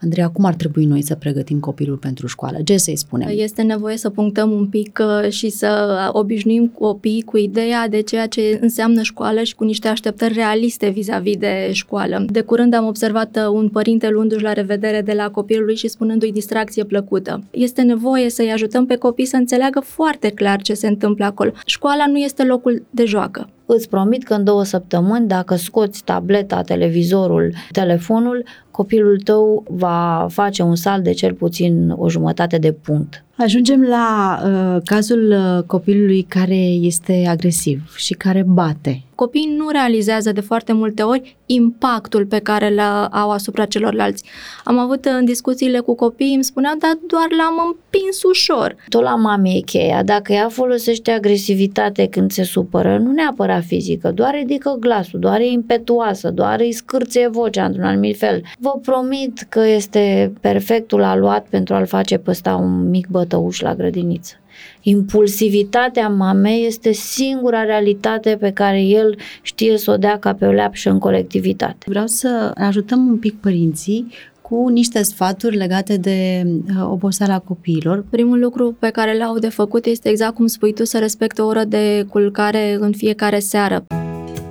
Andreea, cum ar trebui noi să pregătim copilul pentru școală? Ce să-i spunem? Este nevoie să punctăm un pic uh, și să obișnuim copiii cu ideea de ceea ce înseamnă școală și cu niște așteptări realiste vis-a-vis de școală. De curând am observat uh, un părinte luându-și la revedere de la copilul lui și spunându-i distracție plăcută. Este nevoie să-i ajutăm pe copii să înțeleagă foarte clar ce se întâmplă acolo. Școala nu este locul de joacă. Îți promit că în două săptămâni, dacă scoți tableta, televizorul, telefonul, copilul tău va face un salt de cel puțin o jumătate de punct. Ajungem la uh, cazul uh, copilului care este agresiv și care bate. Copiii nu realizează de foarte multe ori impactul pe care le au asupra celorlalți. Am avut în discuțiile cu copiii, îmi spuneau, dar doar l-am împins ușor. Tot la mame e cheia. Dacă ea folosește agresivitate când se supără, nu neapărat fizică, doar ridică glasul, doar e impetuoasă, doar îi scârție vocea într-un anumit fel. Vă promit că este perfectul aluat pentru a-l face pe ăsta un mic bătăuș la grădiniță. Impulsivitatea mamei este singura realitate pe care el știe să o dea ca pe o leapșă în colectivitate. Vreau să ajutăm un pic părinții cu niște sfaturi legate de uh, oboseala copiilor. Primul lucru pe care l-au de făcut este exact cum spui tu, să respecte o oră de culcare în fiecare seară.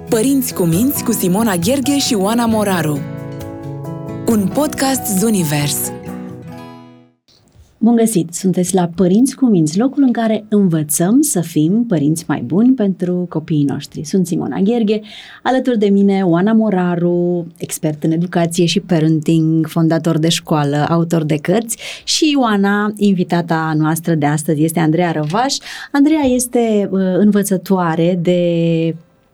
Părinți cu minți cu Simona Gherghe și Oana Moraru Un podcast Zunivers Bun găsit! Sunteți la Părinți cu Minți, locul în care învățăm să fim părinți mai buni pentru copiii noștri. Sunt Simona Gherghe, alături de mine Oana Moraru, expert în educație și parenting, fondator de școală, autor de cărți și Oana, invitata noastră de astăzi, este Andreea Răvaș. Andreea este uh, învățătoare de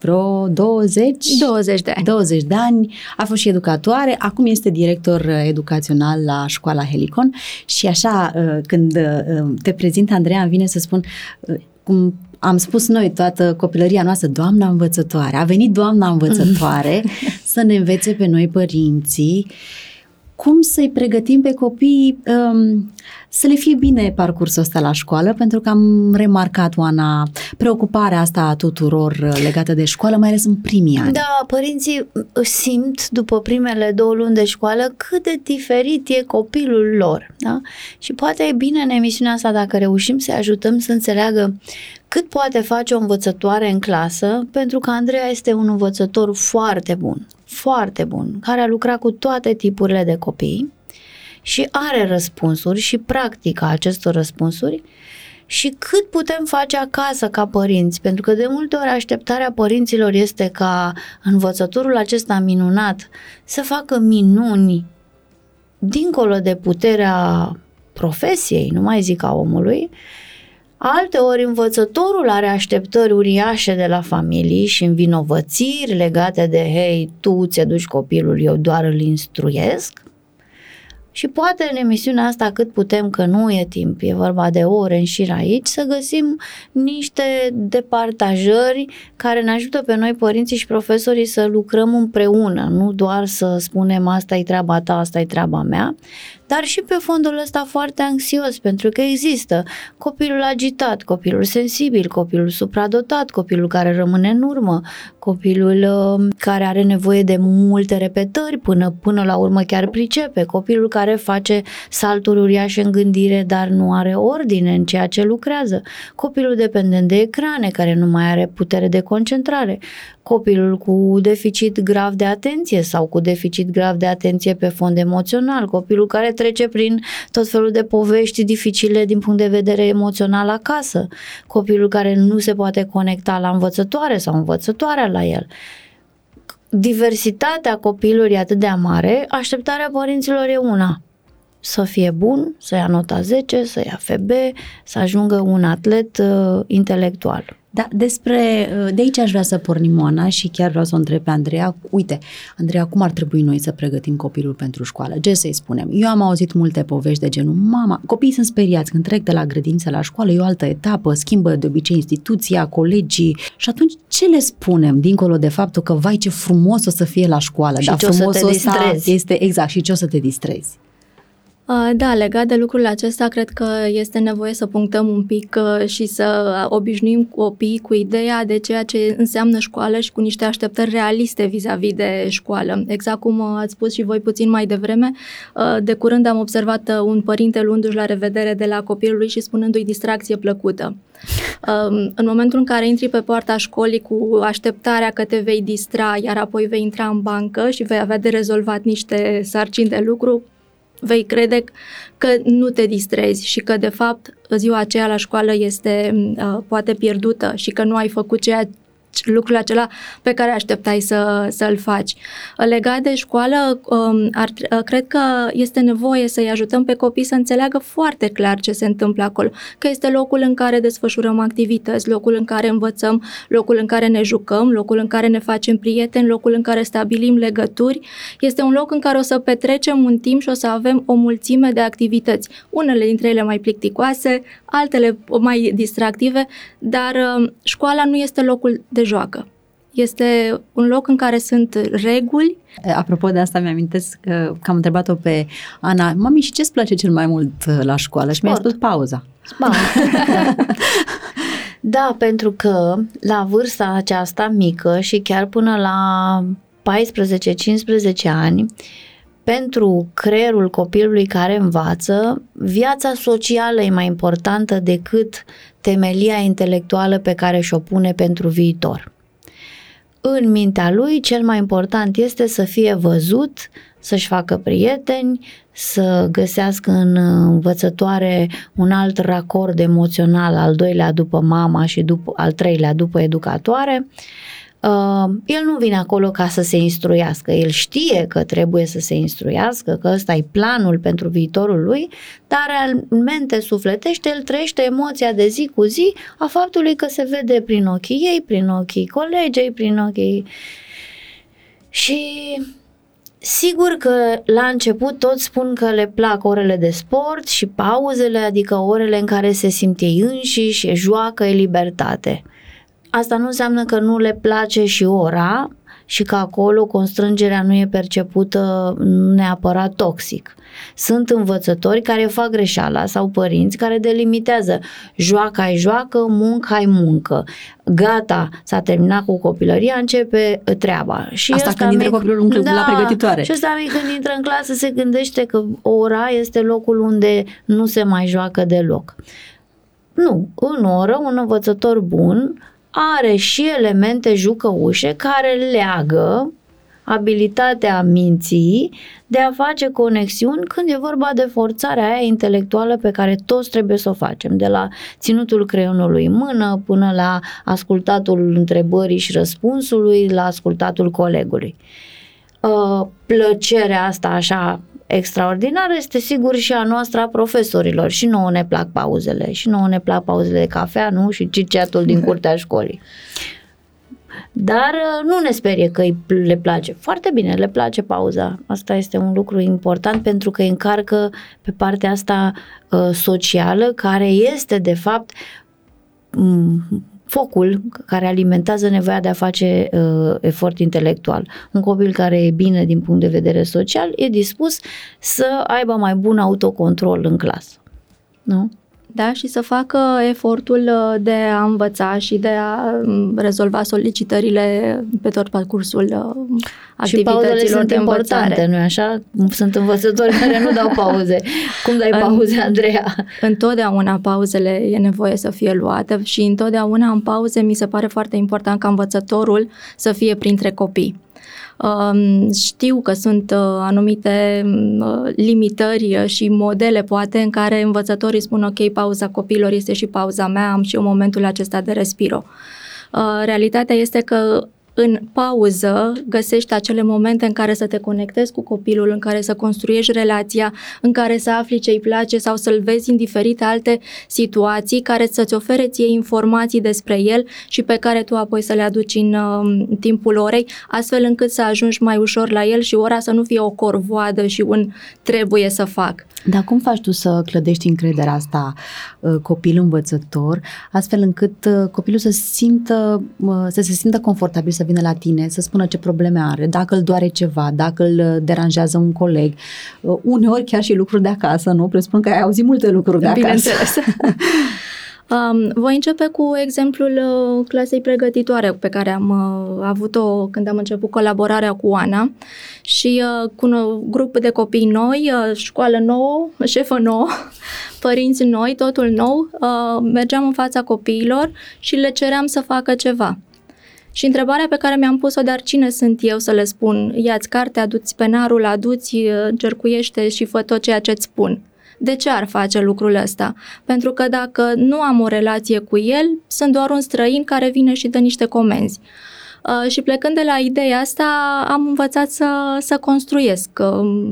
vreo 20, 20 de ani. 20 de ani, a fost și educatoare, acum este director educațional la școala Helicon. Și așa uh, când uh, te prezint Andreea, îmi vine să spun uh, cum am spus noi toată copilăria noastră, doamna învățătoare, a venit doamna învățătoare să ne învețe pe noi părinții cum să-i pregătim pe copii um, să le fie bine parcursul ăsta la școală, pentru că am remarcat, Oana, preocuparea asta a tuturor uh, legată de școală, mai ales în primii ani. Da, părinții simt după primele două luni de școală cât de diferit e copilul lor. Da? Și poate e bine în emisiunea asta dacă reușim să ajutăm să înțeleagă cât poate face o învățătoare în clasă, pentru că Andreea este un învățător foarte bun, foarte bun, care a lucrat cu toate tipurile de copii și are răspunsuri și practica acestor răspunsuri și cât putem face acasă ca părinți, pentru că de multe ori așteptarea părinților este ca învățătorul acesta minunat să facă minuni dincolo de puterea profesiei, nu mai zic a omului, Alte ori învățătorul are așteptări uriașe de la familii și învinovățiri legate de, hei, tu ți duci copilul, eu doar îl instruiesc. Și poate în emisiunea asta cât putem, că nu e timp, e vorba de ore în șir aici, să găsim niște departajări care ne ajută pe noi părinții și profesorii să lucrăm împreună, nu doar să spunem asta e treaba ta, asta e treaba mea, dar și pe fondul ăsta foarte anxios, pentru că există copilul agitat, copilul sensibil, copilul supradotat, copilul care rămâne în urmă, copilul uh, care are nevoie de multe repetări până, până la urmă chiar pricepe, copilul care face salturi uriașe în gândire, dar nu are ordine în ceea ce lucrează, copilul dependent de ecrane, care nu mai are putere de concentrare, copilul cu deficit grav de atenție sau cu deficit grav de atenție pe fond emoțional, copilul care trece prin tot felul de povești dificile din punct de vedere emoțional acasă, copilul care nu se poate conecta la învățătoare sau învățătoarea la el. Diversitatea copilului e atât de mare, așteptarea părinților e una, să fie bun, să ia nota 10, să ia FB, să ajungă un atlet uh, intelectual. Da, despre, de aici aș vrea să pornim, Oana, și chiar vreau să o întreb pe Andreea. Uite, Andreea, cum ar trebui noi să pregătim copilul pentru școală? Ce să-i spunem? Eu am auzit multe povești de genul, mama, copiii sunt speriați când trec de la grădință la școală, e o altă etapă, schimbă de obicei instituția, colegii și atunci ce le spunem dincolo de faptul că, vai, ce frumos o să fie la școală, și dar frumos o să te distrezi. este exact și ce o să te distrezi? Da, legat de lucrul acesta, cred că este nevoie să punctăm un pic și să obișnuim copiii cu ideea de ceea ce înseamnă școală și cu niște așteptări realiste vis-a-vis de școală. Exact cum ați spus și voi puțin mai devreme, de curând am observat un părinte luându-și la revedere de la copilul lui și spunându-i distracție plăcută. În momentul în care intri pe poarta școlii cu așteptarea că te vei distra, iar apoi vei intra în bancă și vei avea de rezolvat niște sarcini de lucru, vei crede că nu te distrezi și că, de fapt, ziua aceea la școală este uh, poate pierdută și că nu ai făcut ceea lucrul acela pe care așteptai să, să-l faci. Legat de școală, um, ar, uh, cred că este nevoie să-i ajutăm pe copii să înțeleagă foarte clar ce se întâmplă acolo, că este locul în care desfășurăm activități, locul în care învățăm, locul în care ne jucăm, locul în care ne facem prieteni, locul în care stabilim legături. Este un loc în care o să petrecem un timp și o să avem o mulțime de activități, unele dintre ele mai plicticoase, altele mai distractive, dar um, școala nu este locul de joacă. Este un loc în care sunt reguli. Apropo de asta, mi-amintesc că, că am întrebat-o pe Ana, mami, și ce-ți place cel mai mult uh, la școală? Sport. Și mi-a spus pauza. Sport. da, pentru că la vârsta aceasta mică și chiar până la 14-15 ani, pentru creierul copilului care învață, viața socială e mai importantă decât temelia intelectuală pe care și-o pune pentru viitor. În mintea lui, cel mai important este să fie văzut, să-și facă prieteni, să găsească în învățătoare un alt racord emoțional, al doilea după mama și după, al treilea după educatoare, uh, uh, el nu vine acolo ca să se instruiască, el știe că trebuie să se instruiască, că ăsta e planul pentru viitorul lui, dar realmente sufletește, el trăiește emoția de zi cu zi a faptului că se vede prin ochii ei, prin ochii colegei, prin ochii... Și Sigur că la început toți spun că le plac orele de sport și pauzele, adică orele în care se simt ei înșiși, e joacă, e libertate. Asta nu înseamnă că nu le place și ora și că acolo constrângerea nu e percepută neapărat toxic. Sunt învățători care fac greșeala sau părinți care delimitează joaca ai joacă, munca ai muncă. Gata, s-a terminat cu copilăria, începe treaba. Și asta când intră copilul în club, da, la pregătitoare. Și ăsta când intră în clasă se gândește că ora este locul unde nu se mai joacă deloc. Nu, în oră un învățător bun are și elemente jucăușe care leagă abilitatea minții de a face conexiuni când e vorba de forțarea aia intelectuală pe care toți trebuie să o facem, de la ținutul creionului în mână până la ascultatul întrebării și răspunsului, la ascultatul colegului. Uh, plăcerea asta așa extraordinară este sigur și a noastră a profesorilor. Și nouă ne plac pauzele, și nouă ne plac pauzele de cafea, nu? Și ciceatul din curtea școlii. Dar uh, nu ne sperie că le place. Foarte bine, le place pauza. Asta este un lucru important pentru că încarcă pe partea asta uh, socială, care este de fapt focul care alimentează nevoia de a face uh, efort intelectual. Un copil care e bine din punct de vedere social e dispus să aibă mai bun autocontrol în clasă. Nu? Da, și să facă efortul uh, de a învăța și de a um, rezolva solicitările pe tot parcursul uh, activităților și sunt de importante, nu așa? Sunt învățători care nu dau pauze. Cum dai pauze, Andreea? Întotdeauna pauzele e nevoie să fie luate și întotdeauna în pauze mi se pare foarte important ca învățătorul să fie printre copii. Știu că sunt uh, anumite uh, limitări uh, și modele, poate, în care învățătorii spun, ok, pauza copilor este și pauza mea, am și eu momentul acesta de respiro. Realitatea este că în pauză găsești acele momente în care să te conectezi cu copilul, în care să construiești relația, în care să afli ce îi place sau să-l vezi în diferite alte situații care să-ți ofere ție informații despre el și pe care tu apoi să le aduci în, în um, timpul orei, astfel încât să ajungi mai ușor la el și ora să nu fie o corvoadă și un trebuie să fac. Dar cum faci tu să clădești încrederea asta uh, copil învățător, astfel încât uh, copilul să simtă, uh, să se simtă confortabil să să vină la tine, să spună ce probleme are, dacă îl doare ceva, dacă îl deranjează un coleg, uh, uneori chiar și lucruri de acasă, nu? Presupun că ai auzit multe lucruri de acasă. Bineînțeles. Um, voi începe cu exemplul uh, clasei pregătitoare pe care am uh, avut-o când am început colaborarea cu Ana și uh, cu un grup de copii noi, uh, școală nouă, șefă nouă, părinți noi, totul nou, uh, mergeam în fața copiilor și le ceream să facă ceva. Și întrebarea pe care mi-am pus-o, dar cine sunt eu să le spun, ia-ți carte, aduți penarul, aduți, uh, încercuiește și fă tot ceea ce îți spun. De ce ar face lucrul ăsta? Pentru că dacă nu am o relație cu el, sunt doar un străin care vine și dă niște comenzi. Uh, și plecând de la ideea asta, am învățat să, să construiesc. Uh,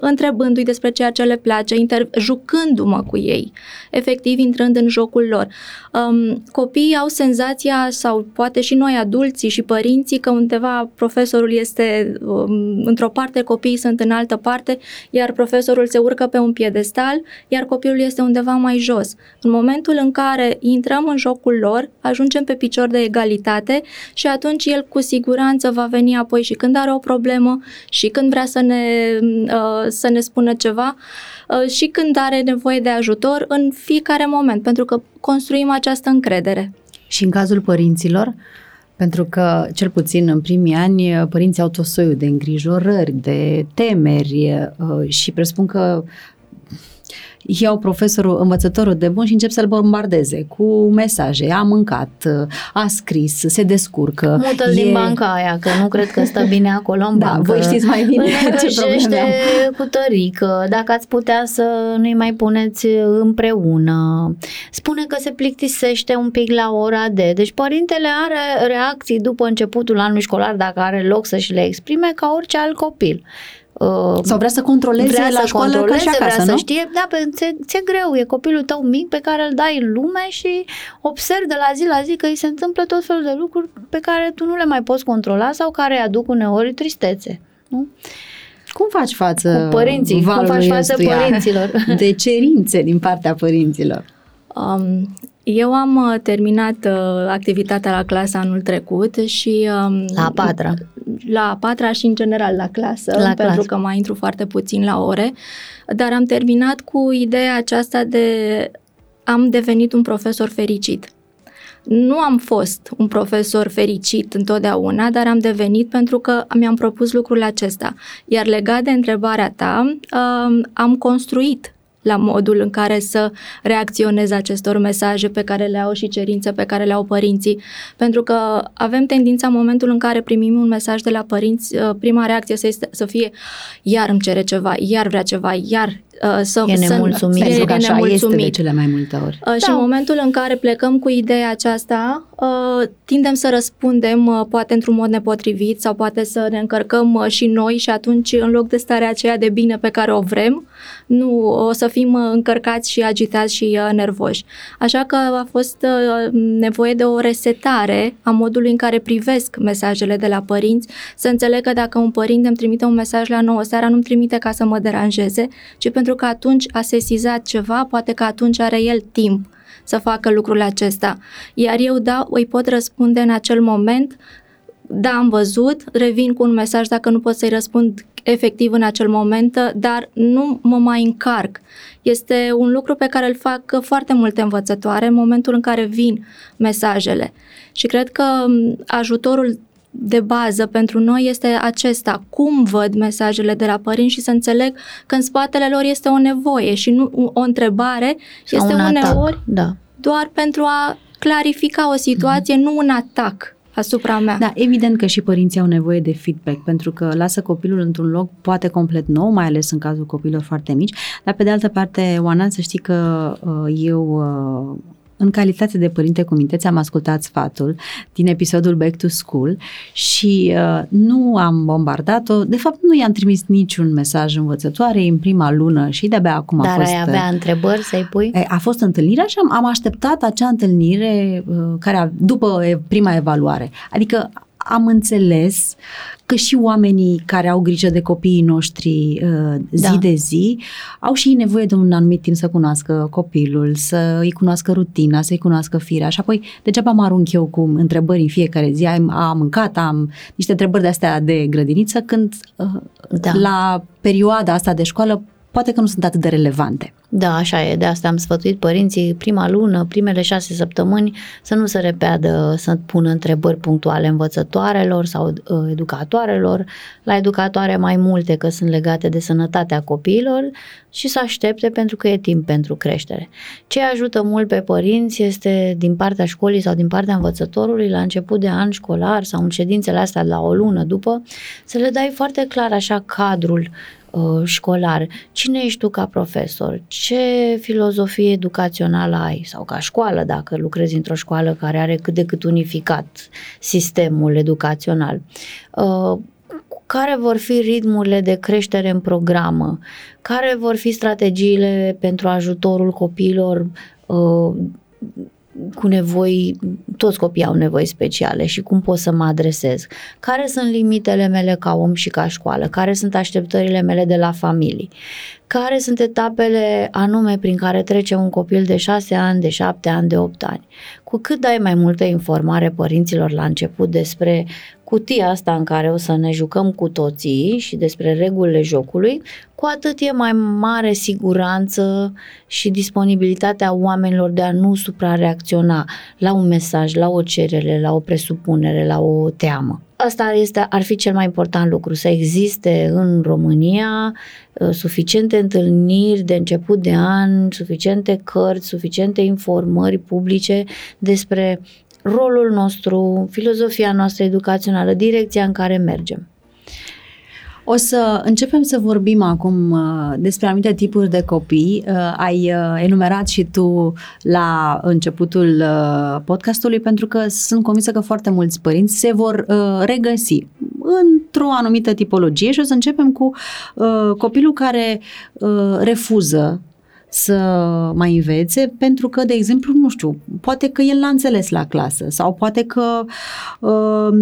întrebându-i despre ceea ce le place, inter- jucându-mă cu ei, efectiv intrând în jocul lor. Um, copiii au senzația, sau poate și noi adulții și părinții, că undeva profesorul este um, într-o parte, copiii sunt în altă parte, iar profesorul se urcă pe un piedestal, iar copilul este undeva mai jos. În momentul în care intrăm în jocul lor, ajungem pe picior de egalitate și atunci el cu siguranță va veni apoi și când are o problemă și când vrea să ne uh, să ne spună ceva uh, și când are nevoie de ajutor în fiecare moment, pentru că construim această încredere. Și în cazul părinților, pentru că, cel puțin în primii ani, părinții au tot soiul de îngrijorări, de temeri uh, și presupun că iau profesorul, învățătorul de bun și încep să-l bombardeze cu mesaje. A mâncat, a scris, se descurcă. mută e... din banca aia, că nu cred că stă bine acolo în da, bancă. voi știți mai bine ce probleme cu tărică, dacă ați putea să nu-i mai puneți împreună. Spune că se plictisește un pic la ora de. Deci părintele are reacții după începutul anului școlar, dacă are loc să-și le exprime, ca orice alt copil. Uh, Sau vrea să controleze vrea la să școală controleze, ca și acasă, vrea nu? să știe, da, pe, ți, ți greu, e copilul tău mic pe care îl dai în lume și observi de la zi la zi că îi se întâmplă tot felul de lucruri pe care tu nu le mai poți controla sau care îi aduc uneori tristețe. Nu? Cum faci față Cu părinții, cum faci față ăstuia părinților? De cerințe din partea părinților. Um, eu am uh, terminat uh, activitatea la clasă anul trecut și... Um, La a patra. La a patra și în general la clasă, La pentru clasă. că mai intru foarte puțin la ore, dar am terminat cu ideea aceasta de am devenit un profesor fericit. Nu am fost un profesor fericit întotdeauna, dar am devenit pentru că mi-am propus lucrul acesta. Iar legat de întrebarea ta, um, am construit la modul în care să reacționez acestor mesaje pe care le au și cerințe pe care le au părinții. Pentru că avem tendința în momentul în care primim un mesaj de la părinți, uh, prima reacție să, este, să fie iar îmi cere ceva, iar vrea ceva, iar uh, să, E să, nemulțumit. să Pentru că e așa este de nemulțumit. cele mai multe ori. Uh, Și Da. în momentul în care plecăm cu ideea aceasta, uh, tindem să răspundem uh, poate într-un mod nepotrivit sau poate să ne încărcăm uh, și noi și atunci în loc de starea aceea de bine pe care o vrem, nu o să fim uh, încărcați și agitați și uh, nervoși. Așa că a fost uh, nevoie de o resetare a modului în care privesc mesajele de la părinți, să înțeleg că dacă un părinte îmi trimite un mesaj la 9 seara, nu-mi trimite ca să mă deranjeze, ci pentru că atunci a sesizat ceva, poate că atunci are el timp să facă lucrul acesta. Iar eu, da, îi pot răspunde în acel moment, da, am văzut, revin cu un mesaj dacă nu pot să-i răspund efectiv în acel moment, dar nu mă mai încarc. Este un lucru pe care îl fac foarte multe învățătoare în momentul în care vin mesajele. Și cred că m, ajutorul de bază pentru noi este acesta, cum văd mesajele de la părinți și să înțeleg că în spatele lor este o nevoie și nu o întrebare, Sau este un atac. uneori Da. doar pentru a clarifica o situație, nu un atac asupra mea. Da, evident că și părinții au nevoie de feedback, pentru că lasă copilul într-un loc poate complet nou, mai ales în cazul copiilor foarte mici, dar pe de altă parte, Oana, să știi că uh, eu uh, în calitate de părinte cu mintețe am ascultat sfatul din episodul Back to School și uh, nu am bombardat-o, de fapt nu i-am trimis niciun mesaj învățătoare în prima lună și de-abia acum a Dar fost... uh, ai avea întrebări să-i pui? E, A fost întâlnirea și am, am așteptat acea întâlnire uh, care a, după e, prima evaluare. Adică am înțeles că și oamenii care au grijă de copiii noștri uh, zi da. de zi au și nevoie de un anumit timp să cunoască copilul, să îi cunoască rutina, să îi cunoască firea și apoi degeaba mă arunc eu cu întrebări în fiecare zi, am, am mâncat, am niște întrebări de astea de grădiniță când uh, da. la perioada asta de școală poate că nu sunt atât de relevante. Da, așa e. De asta am sfătuit părinții prima lună, primele șase săptămâni să nu se repeadă să pună întrebări punctuale învățătoarelor sau uh, educatoarelor. La educatoare mai multe că sunt legate de sănătatea copiilor și să aștepte pentru că e timp pentru creștere. Ce ajută mult pe părinți este din partea școlii sau din partea învățătorului la început de an școlar sau în ședințele astea la o lună după să le dai foarte clar așa cadrul Uh, școlar. Cine ești tu ca profesor? Ce filozofie educațională ai? Sau ca școală, dacă lucrezi într-o școală care are cât de cât unificat sistemul educațional. Uh, care vor fi ritmurile de creștere în programă? Care vor fi strategiile pentru ajutorul copiilor uh, cu nevoi, toți copiii au nevoi speciale și cum pot să mă adresez, care sunt limitele mele ca om și ca școală, care sunt așteptările mele de la familii, care sunt etapele anume prin care trece un copil de 6 ani, de 7 ani, de 8 ani. Cu cât dai mai multă informare părinților la început despre cutia asta în care o să ne jucăm cu toții și despre regulile jocului, cu atât e mai mare siguranță și disponibilitatea oamenilor de a nu suprareacționa la un mesaj, la o cerere, la o presupunere, la o teamă. Asta este, ar fi cel mai important lucru, să existe în România uh, suficiente întâlniri de început de an, suficiente cărți, suficiente informări publice despre rolul nostru, filozofia noastră educațională, direcția în care mergem. O să începem să vorbim acum uh, despre anumite tipuri de copii. Uh, ai uh, enumerat și tu la începutul podcastului pentru că sunt convinsă că foarte mulți părinți se vor regăsi într-o anumită tipologie și o să începem cu copilul care refuză să mai învețe pentru că, de exemplu, nu știu, poate că el l-a înțeles la clasă sau poate că uh,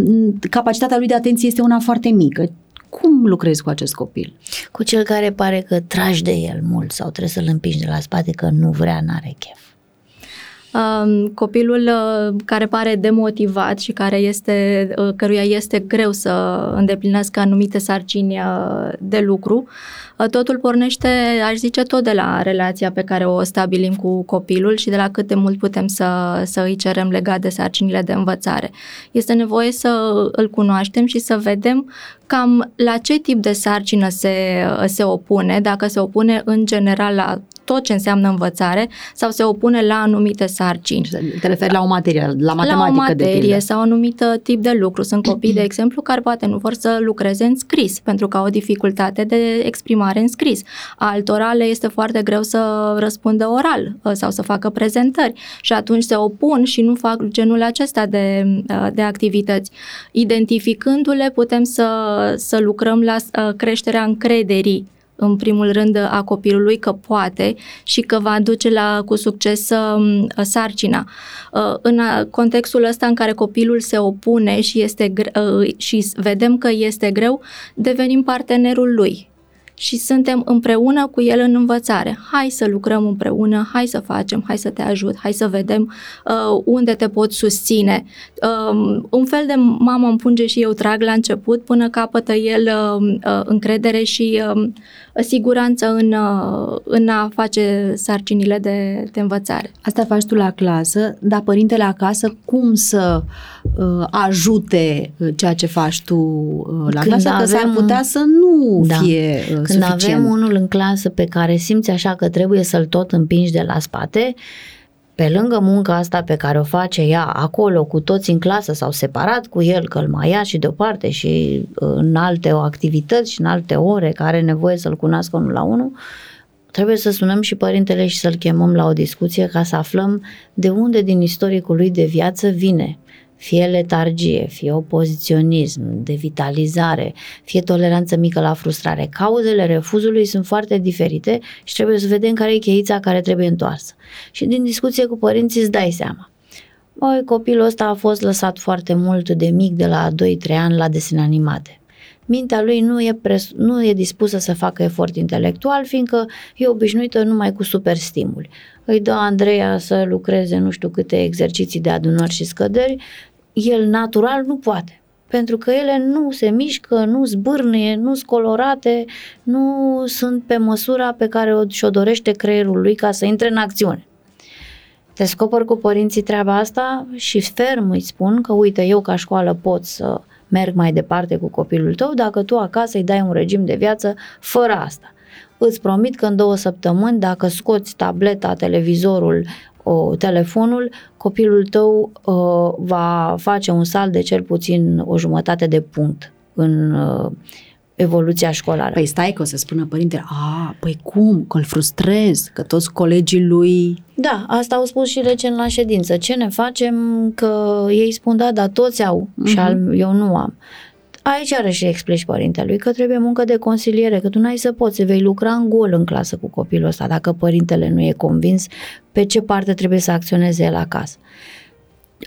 capacitatea lui de atenție este una foarte mică. Cum lucrezi cu acest copil? Cu cel care pare că tragi de el mult sau trebuie să-l împingi de la spate că nu vrea, n-are chef. Um, copilul uh, care pare demotivat și care este, uh, căruia este greu să îndeplinească anumite sarcini uh, de lucru, totul pornește, aș zice, tot de la relația pe care o stabilim cu copilul și de la cât de mult putem să, să îi cerem legat de sarcinile de învățare. Este nevoie să îl cunoaștem și să vedem cam la ce tip de sarcină se, se opune, dacă se opune în general la tot ce înseamnă învățare sau se opune la anumite sarcini. Te referi la o materie, la matematică La o materie de sau anumit tip de lucru. Sunt copii, de exemplu, care poate nu vor să lucreze în scris pentru că au o dificultate de exprimare în scris. Altora le este foarte greu să răspundă oral uh, sau să facă prezentări și atunci se opun și nu fac genul acesta de, uh, de activități. Identificându-le putem să, să lucrăm la uh, creșterea încrederii în primul rând a copilului că poate și că va duce la cu succes um, sarcina. Uh, în contextul ăsta în care copilul se opune și este uh, și vedem că este greu, devenim partenerul lui și suntem împreună cu el în învățare. Hai să lucrăm împreună, hai să facem, hai să te ajut, hai să vedem uh, unde te pot susține. Uh, un fel de mamă împunge și eu trag la început până capătă el uh, uh, încredere și uh, siguranță în, uh, în a face sarcinile de, de învățare. Asta faci tu la clasă, dar părintele acasă cum să uh, ajute uh, ceea ce faci tu uh, la Când clasă, avem, că s-ar putea să nu da. fie uh, când suficient. avem unul în clasă pe care simți așa că trebuie să-l tot împingi de la spate, pe lângă munca asta pe care o face ea acolo cu toți în clasă sau separat cu el, că îl mai ia și deoparte și uh, în alte activități și în alte ore care are nevoie să-l cunoască unul la unul, trebuie să sunăm și părintele și să-l chemăm la o discuție ca să aflăm de unde din istoricul lui de viață vine fie letargie, fie opoziționism, devitalizare, fie toleranță mică la frustrare. Cauzele refuzului sunt foarte diferite și trebuie să vedem care e cheița care trebuie întoarsă. Și din discuție cu părinții îți dai seama. Băi, copilul ăsta a fost lăsat foarte mult de mic, de la 2-3 ani, la desene animate. Mintea lui nu e, pres- nu e dispusă să facă efort intelectual, fiindcă e obișnuită numai cu super stimuli. Îi dă Andreea să lucreze nu știu câte exerciții de adunări și scăderi, el natural nu poate pentru că ele nu se mișcă, nu zbârnie, nu sunt colorate, nu sunt pe măsura pe care o, și-o dorește creierul lui ca să intre în acțiune. Descoper cu părinții treaba asta și ferm îi spun că uite, eu ca școală pot să merg mai departe cu copilul tău dacă tu acasă îi dai un regim de viață fără asta. Îți promit că în două săptămâni, dacă scoți tableta, televizorul, o, telefonul, copilul tău uh, va face un salt de cel puțin o jumătate de punct în uh, evoluția școlară. Păi stai că o să spună părintele, a, păi cum, că îl frustrez, că toți colegii lui... Da, asta au spus și recent la ședință. Ce ne facem? Că ei spun, da, dar toți au uh-huh. și al, eu nu am. Aici are și explici părintelui că trebuie muncă de consiliere, că tu n-ai să poți, vei lucra în gol în clasă cu copilul ăsta dacă părintele nu e convins pe ce parte trebuie să acționeze el acasă.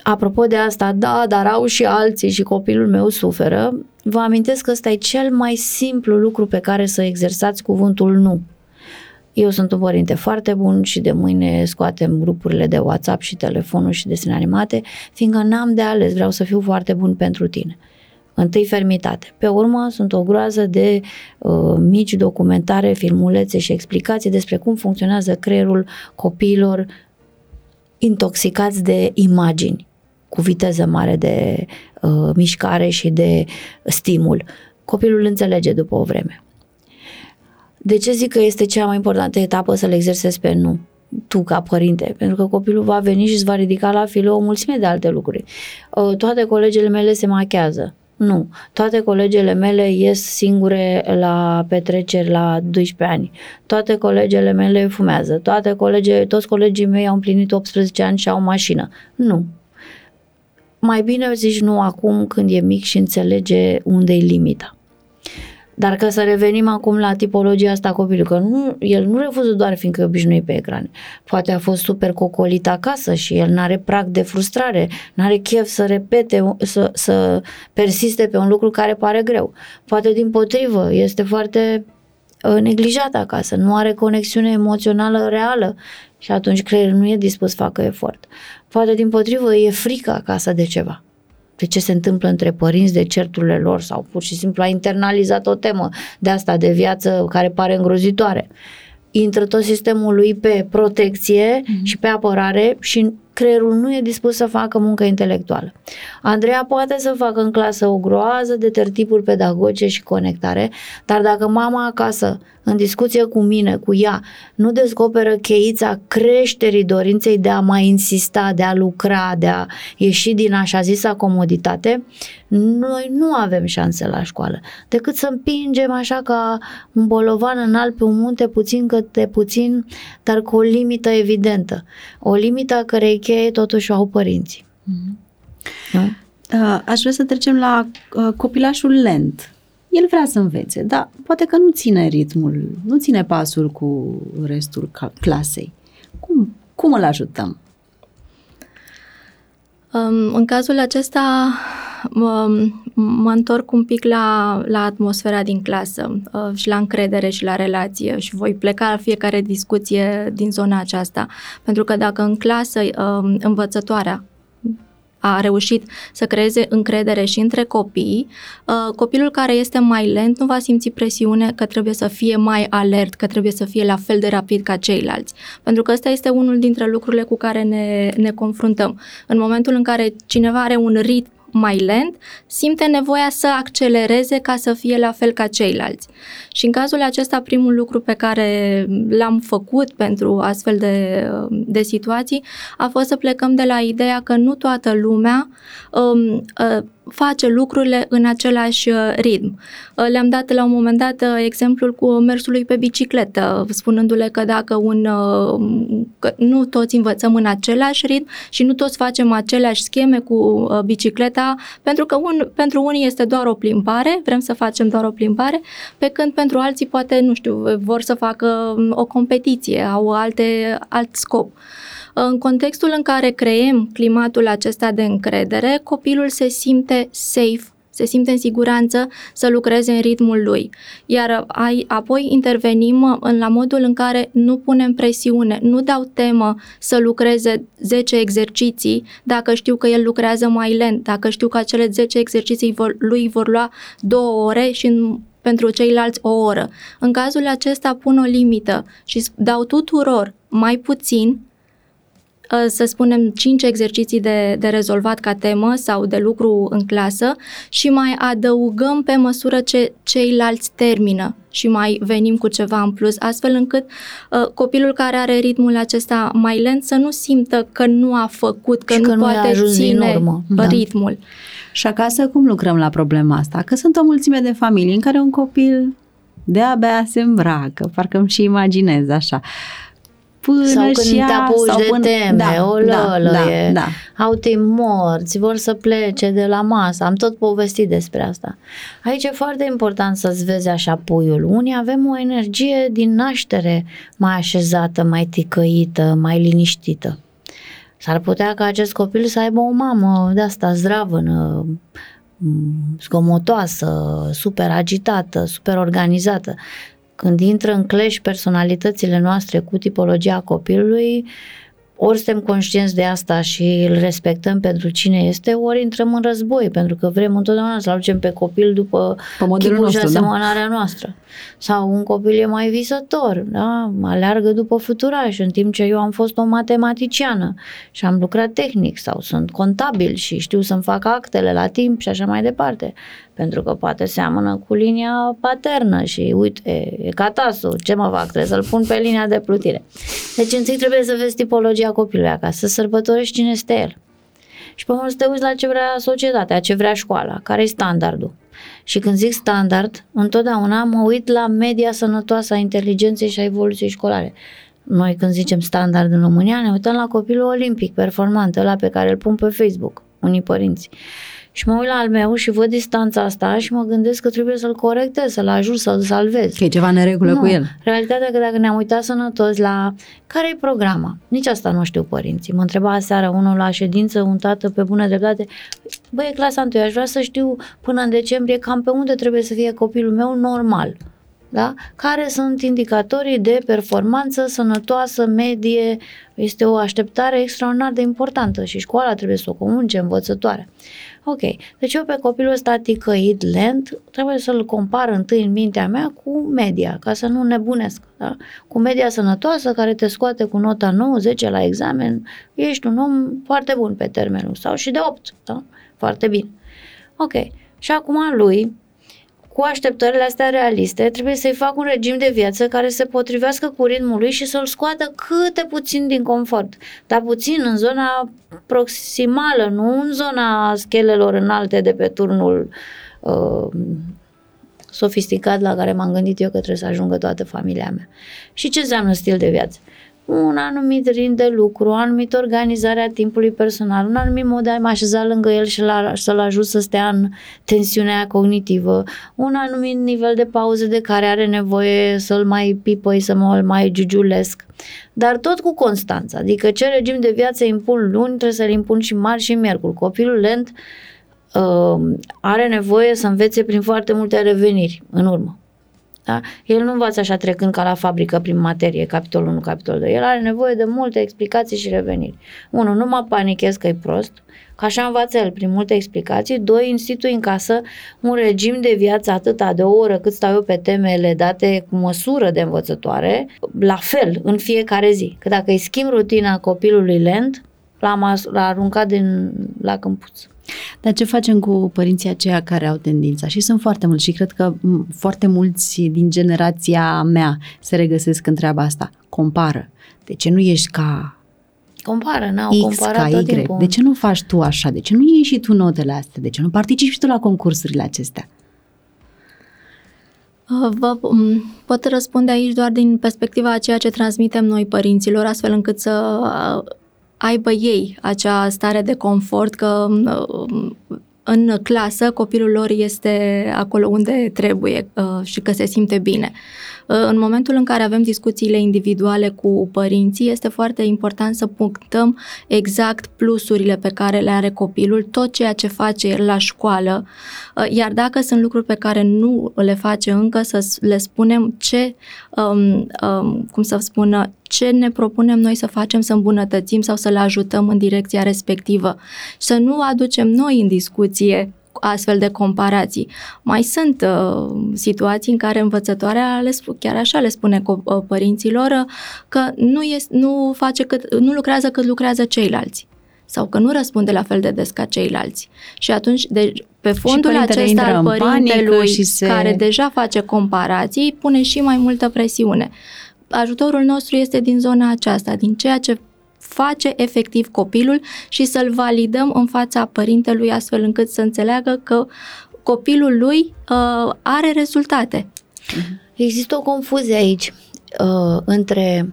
Apropo de asta, da, dar au și alții și copilul meu suferă, vă amintesc că ăsta e cel mai simplu lucru pe care să exersați cuvântul nu. Eu sunt un părinte foarte bun și de mâine scoatem grupurile de WhatsApp și telefonul și desene animate, fiindcă n-am de ales, vreau să fiu foarte bun pentru tine. Întâi fermitate. Pe urmă sunt o groază de uh, mici documentare, filmulețe și explicații despre cum funcționează creierul copiilor intoxicați de imagini cu viteză mare de uh, mișcare și de stimul. Copilul înțelege după o vreme. De ce zic că este cea mai importantă etapă să le exersezi pe nu? tu ca părinte, pentru că copilul va veni și îți va ridica la filo o mulțime de alte lucruri. Uh, toate colegele mele se machează. Nu. Toate colegele mele ies singure la petreceri la 12 ani. Toate colegele mele fumează. Toate colege, toți colegii mei au împlinit 18 ani și au mașină. Nu. Mai bine zici nu acum când e mic și înțelege unde e limita. Dar ca să revenim acum la tipologia asta copilului, că nu, el nu refuză doar fiindcă e obișnuit pe ecran. Poate a fost super cocolit acasă și el n-are prag de frustrare, n-are chef să repete, să, să persiste pe un lucru care pare greu. Poate din potrivă, este foarte uh, neglijat acasă, nu are conexiune emoțională reală și atunci creierul nu e dispus să facă efort. Poate din potrivă e frică acasă de ceva de ce se întâmplă între părinți, de certurile lor sau pur și simplu a internalizat o temă de asta de viață care pare îngrozitoare. Intră tot sistemul lui pe protecție mm-hmm. și pe apărare și creierul nu e dispus să facă muncă intelectuală. Andreea poate să facă în clasă o groază de tertipuri pedagogice și conectare, dar dacă mama acasă, în discuție cu mine, cu ea, nu descoperă cheița creșterii dorinței de a mai insista, de a lucra, de a ieși din așa zisa comoditate, noi nu avem șanse la școală, decât să împingem așa ca un bolovan înalt pe un munte puțin câte puțin, dar cu o limită evidentă. O limită a cărei cheie totuși o au părinții. Mm-hmm. Uh, aș vrea să trecem la uh, copilașul lent. El vrea să învețe, dar poate că nu ține ritmul, nu ține pasul cu restul clasei. Cum, cum îl ajutăm? Um, în cazul acesta mă, mă întorc un pic la, la atmosfera din clasă uh, și la încredere și la relație și voi pleca la fiecare discuție din zona aceasta. Pentru că dacă în clasă uh, învățătoarea a reușit să creeze încredere și între copii, uh, copilul care este mai lent nu va simți presiune că trebuie să fie mai alert, că trebuie să fie la fel de rapid ca ceilalți. Pentru că ăsta este unul dintre lucrurile cu care ne, ne confruntăm. În momentul în care cineva are un ritm mai lent, simte nevoia să accelereze ca să fie la fel ca ceilalți. Și în cazul acesta, primul lucru pe care l-am făcut pentru astfel de, de situații a fost să plecăm de la ideea că nu toată lumea um, uh, face lucrurile în același uh, ritm. Uh, le-am dat la un moment dat uh, exemplul cu mersului pe bicicletă, spunându-le că dacă un, că nu toți învățăm în același ritm și nu toți facem aceleași scheme cu bicicleta, pentru că un, pentru unii este doar o plimbare, vrem să facem doar o plimbare, pe când pentru alții poate, nu știu, vor să facă um, o competiție, au alte, alt scop. În contextul în care creăm climatul acesta de încredere, copilul se simte safe se simte în siguranță să lucreze în ritmul lui. Iar ai, apoi intervenim în la modul în care nu punem presiune, nu dau temă să lucreze 10 exerciții dacă știu că el lucrează mai lent, dacă știu că acele 10 exerciții vor, lui vor lua două ore și în pentru ceilalți o oră. În cazul acesta pun o limită și dau tuturor mai puțin Uh, să spunem, 5 exerciții de, de rezolvat ca temă sau de lucru în clasă și mai adăugăm pe măsură ce ceilalți termină și mai venim cu ceva în plus, astfel încât uh, copilul care are ritmul acesta mai lent să nu simtă că nu a făcut, că, și nu că poate nu ține urmă. Da. ritmul. Și acasă cum lucrăm la problema asta? Că sunt o mulțime de familii în care un copil de-abia se îmbracă, parcă îmi și imaginez așa. Până sau când și te ea, apuci sau de până... teme, da, o da, lălăie, da, da. au timp morți, vor să plece de la masă, am tot povestit despre asta. Aici e foarte important să-ți vezi așa puiul. Unii avem o energie din naștere mai așezată, mai ticăită, mai liniștită. S-ar putea ca acest copil să aibă o mamă de asta zdravână, zgomotoasă, super agitată, super organizată. Când intră în clash personalitățile noastre cu tipologia copilului, ori suntem conștienți de asta și îl respectăm pentru cine este, ori intrăm în război, pentru că vrem întotdeauna să-l aducem pe copil după Pe modelul chipul nostru, și da. asemănarea noastră. Sau un copil e mai visător, da? aleargă după futuraș, în timp ce eu am fost o matematiciană și am lucrat tehnic sau sunt contabil și știu să-mi fac actele la timp și așa mai departe. Pentru că poate seamănă cu linia paternă și uite, e catasul, ce mă fac, trebuie să-l pun pe linia de plutire. Deci întâi trebuie să vezi tipologia copilului acasă, să sărbătorești cine este el. Și pe urmă să te uiți la ce vrea societatea, ce vrea școala, care e standardul. Și când zic standard, întotdeauna mă uit la media sănătoasă a inteligenței și a evoluției școlare. Noi când zicem standard în România ne uităm la copilul olimpic, performant, ăla pe care îl pun pe Facebook, unii părinți. Și mă uit la al meu și văd distanța asta și mă gândesc că trebuie să-l corectez, să-l ajut, să-l salvez. Că e ceva neregulă Nu. cu el. Realitatea că dacă ne-am uitat sănătos la care e programa, nici asta nu știu părinții. Mă întreba aseară unul la ședință, un tată pe bună dreptate, băi, e clasa întâi, aș vrea să știu până în decembrie cam pe unde trebuie să fie copilul meu normal. Da? Care sunt indicatorii de performanță sănătoasă, medie, este o așteptare extraordinar de importantă și școala trebuie să o comunice, învățătoare. Ok, deci eu pe copilul ăsta ticăit, lent, trebuie să-l compar întâi în mintea mea cu media, ca să nu nebunesc. Da? Cu media sănătoasă care te scoate cu nota 9, 10 la examen, ești un om foarte bun pe termenul sau și de 8, da? foarte bine. Ok, și acum lui, cu așteptările astea realiste, trebuie să-i fac un regim de viață care se potrivească cu ritmul lui și să-l scoată câte puțin din confort. Dar puțin în zona proximală, nu în zona schelelor înalte de pe turnul uh, sofisticat la care m-am gândit eu că trebuie să ajungă toată familia mea. Și ce înseamnă stil de viață? Un anumit ritm de lucru, o anumită organizare a timpului personal, un anumit mod de a mă așeza lângă el și la, să-l ajut să stea în tensiunea cognitivă, un anumit nivel de pauză de care are nevoie să-l mai pipăi, să mă mai giugiulesc. Dar tot cu constanță, adică ce regim de viață impun luni, trebuie să-l impun și marți și miercuri. Copilul lent uh, are nevoie să învețe prin foarte multe reveniri în urmă. Da? El nu învață așa trecând ca la fabrică prin materie, capitolul 1, capitolul 2. El are nevoie de multe explicații și reveniri. Unu, nu mă panichez că e prost, că așa învață el prin multe explicații. Doi, institui în casă un regim de viață atâta de o oră cât stau eu pe temele date cu măsură de învățătoare, la fel, în fiecare zi. Că dacă îi schimb rutina copilului lent, l-am as- l-a aruncat din la câmpuț. Dar ce facem cu părinții aceia care au tendința? Și sunt foarte mulți și cred că m, foarte mulți din generația mea se regăsesc în treaba asta. Compară. De ce nu ești ca Compară, n-au X, comparat ca tot Y? timpul. De ce nu faci tu așa? De ce nu ieși și tu notele astea? De ce nu participi și tu la concursurile acestea? Uh, Vă m, pot răspunde aici doar din perspectiva a ceea ce transmitem noi părinților, astfel încât să uh, aibă ei acea stare de confort că uh, în clasă copilul lor este acolo unde trebuie uh, și că se simte bine. În momentul în care avem discuțiile individuale cu părinții, este foarte important să punctăm exact plusurile pe care le are copilul, tot ceea ce face el la școală, iar dacă sunt lucruri pe care nu le face încă, să le spunem ce, um, um, cum să spună, ce ne propunem noi să facem să îmbunătățim sau să le ajutăm în direcția respectivă. Să nu aducem noi în discuție astfel de comparații. Mai sunt uh, situații în care învățătoarea le, chiar așa le spune co- uh, părinților uh, că nu, este, nu, face cât, nu lucrează cât lucrează ceilalți sau că nu răspunde la fel de des ca ceilalți. Și atunci, de, pe fondul acesta al părintelui și se... care deja face comparații, pune și mai multă presiune. Ajutorul nostru este din zona aceasta, din ceea ce face efectiv copilul și să-l validăm în fața părintelui astfel încât să înțeleagă că copilul lui uh, are rezultate. Există o confuzie aici uh, între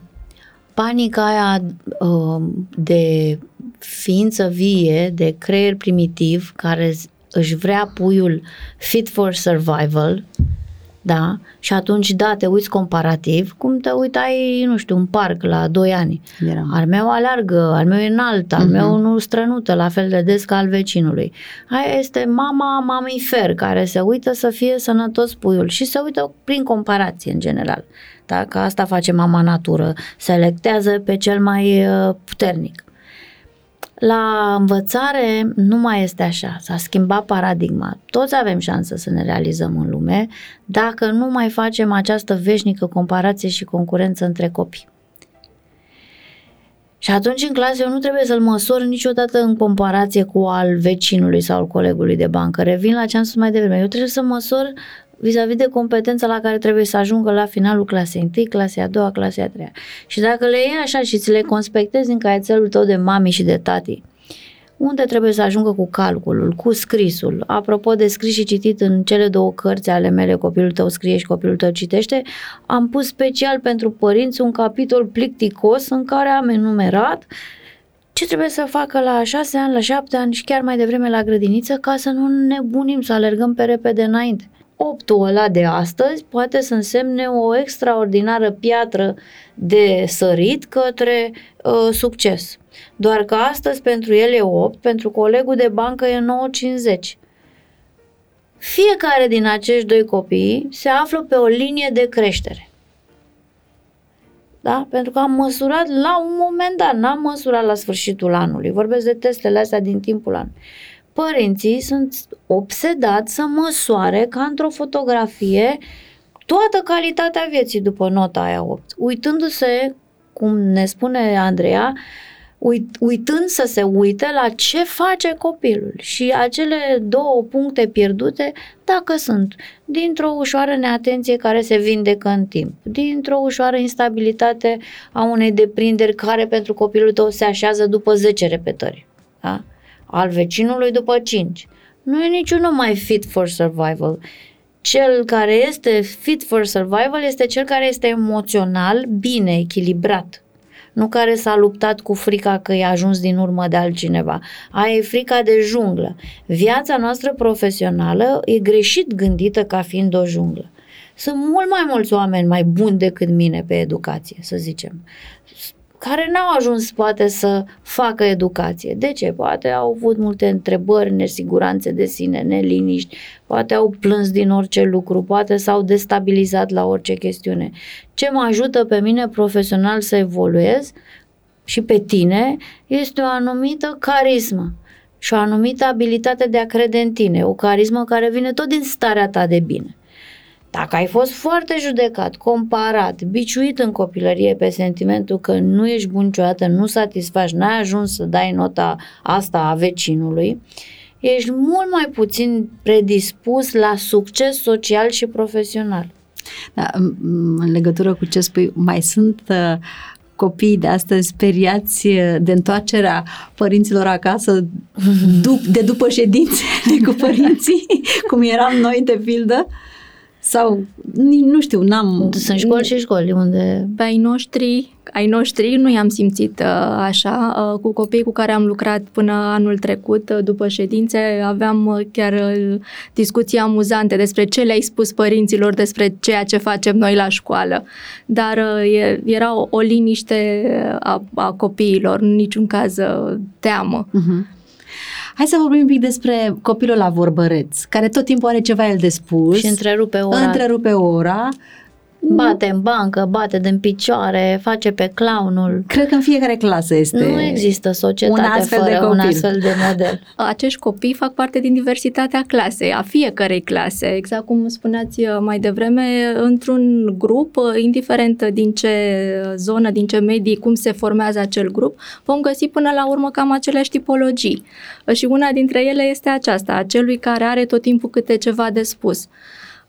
panica aia uh, de ființă vie, de creier primitiv, care își vrea puiul fit for survival, da? Și atunci, da, te uiți comparativ, cum te uitai, nu știu, un parc la 2 ani. Era. Al meu alargă, al meu e înalt, al uh-huh. meu nu strănută la fel de des ca al vecinului. Aia este mama mamifer care se uită să fie sănătos puiul și se uită prin comparație în general. Da? Că asta face mama natură, selectează pe cel mai uh, puternic. La învățare nu mai este așa, s-a schimbat paradigma. Toți avem șansă să ne realizăm în lume dacă nu mai facem această veșnică comparație și concurență între copii. Și atunci în clasă eu nu trebuie să-l măsor niciodată în comparație cu al vecinului sau al colegului de bancă. Revin la ce am spus mai devreme. Eu trebuie să măsor vis-a-vis de competența la care trebuie să ajungă la finalul clasei 1, clasei a doua, clasei a treia. Și dacă le iei așa și ți le conspectezi în caietelul tău de mami și de tati, unde trebuie să ajungă cu calculul, cu scrisul. Apropo de scris și citit în cele două cărți ale mele, copilul tău scrie și copilul tău citește, am pus special pentru părinți un capitol plicticos în care am enumerat ce trebuie să facă la șase ani, la șapte ani și chiar mai devreme la grădiniță ca să nu nebunim, să alergăm pe repede înainte optul ăla de astăzi poate să însemne o extraordinară piatră de sărit către uh, succes. Doar că astăzi pentru el e 8, pentru colegul de bancă e 9,50. Fiecare din acești doi copii se află pe o linie de creștere. Da? Pentru că am măsurat la un moment dat, n-am măsurat la sfârșitul anului. Vorbesc de testele astea din timpul anului părinții sunt obsedați să măsoare ca într-o fotografie toată calitatea vieții după nota aia 8, uitându-se, cum ne spune Andreea, uit, uitând să se uite la ce face copilul și acele două puncte pierdute, dacă sunt dintr-o ușoară neatenție care se vindecă în timp, dintr-o ușoară instabilitate a unei deprinderi care pentru copilul tău se așează după 10 repetări. Da? Al vecinului după 5. Nu e niciunul mai fit for survival. Cel care este fit for survival este cel care este emoțional bine echilibrat nu care s-a luptat cu frica că i-a ajuns din urmă de altcineva. Aia e frica de junglă. Viața noastră profesională e greșit gândită ca fiind o junglă. Sunt mult mai mulți oameni mai buni decât mine pe educație, să zicem care n-au ajuns poate să facă educație. De ce? Poate au avut multe întrebări, nesiguranțe de sine, neliniști, poate au plâns din orice lucru, poate s-au destabilizat la orice chestiune. Ce mă ajută pe mine profesional să evoluez și pe tine este o anumită carismă și o anumită abilitate de a crede în tine, o carismă care vine tot din starea ta de bine. Dacă ai fost foarte judecat, comparat, biciuit în copilărie pe sentimentul că nu ești bun niciodată, nu satisfaci, n-ai ajuns să dai nota asta a vecinului, ești mult mai puțin predispus la succes social și profesional. Da, în legătură cu ce spui, mai sunt uh, copii de astăzi speriați uh, de întoarcerea părinților acasă de după ședințe cu părinții, cum eram noi de pildă? Sau, nu știu, n-am... Sunt școli și școli unde... Pe ai noștri, ai noștri nu i-am simțit uh, așa. Uh, cu copiii cu care am lucrat până anul trecut, uh, după ședințe, aveam uh, chiar uh, discuții amuzante despre ce le-ai spus părinților despre ceea ce facem noi la școală. Dar uh, e, era o, o liniște a, a copiilor, în niciun caz uh, teamă. Uh-huh. Hai să vorbim un pic despre copilul la vorbăreț, care tot timpul are ceva el de spus. Și întrerupe ora. Întrerupe ora. Bate în bancă, bate din picioare, face pe clownul. Cred că în fiecare clasă este Nu există societate un astfel fără de un copil. astfel de model. acești copii fac parte din diversitatea clasei, a fiecărei clase. Exact cum spuneați uh, mai devreme, într-un grup, uh, indiferent din ce zonă, din ce medii, cum se formează acel grup, vom găsi până la urmă cam aceleași tipologii. Uh, Și una dintre ele este aceasta, a celui care are tot timpul câte ceva de spus.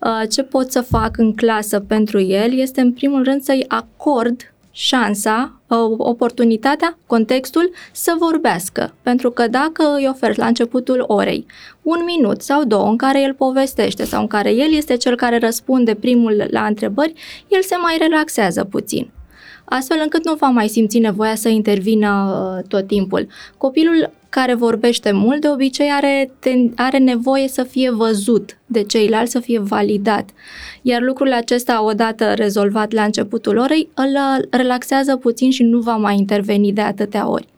Uh, Ce pot să fac în clasă pentru el este, în primul rând, să-i acord șansa, uh, oportunitatea, contextul să vorbească. Pentru că dacă îi oferi la începutul orei un minut sau două în care el povestește sau în care el este cel care răspunde primul la întrebări, el se mai relaxează puțin astfel încât nu va mai simți nevoia să intervină uh, tot timpul. Copilul care vorbește mult, de obicei are, ten, are nevoie să fie văzut de ceilalți, să fie validat. Iar lucrul acesta, odată rezolvat la începutul orei, îl uh, relaxează puțin și nu va mai interveni de atâtea ori.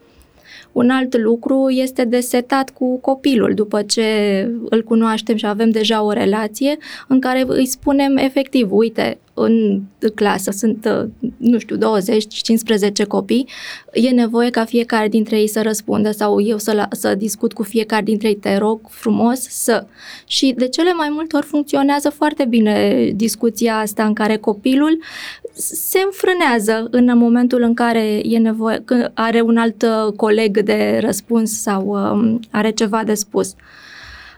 Un alt lucru este de setat cu copilul după ce îl cunoaștem și avem deja o relație în care îi spunem efectiv, uite, în clasă sunt, uh, nu știu, 20-15 copii, e nevoie ca fiecare dintre ei să răspundă sau eu să, la, să discut cu fiecare dintre ei, te rog frumos să. Și de cele mai multe ori funcționează foarte bine discuția asta în care copilul se înfrânează în momentul în care e nevoie, când are un alt uh, coleg de răspuns sau um, are ceva de spus.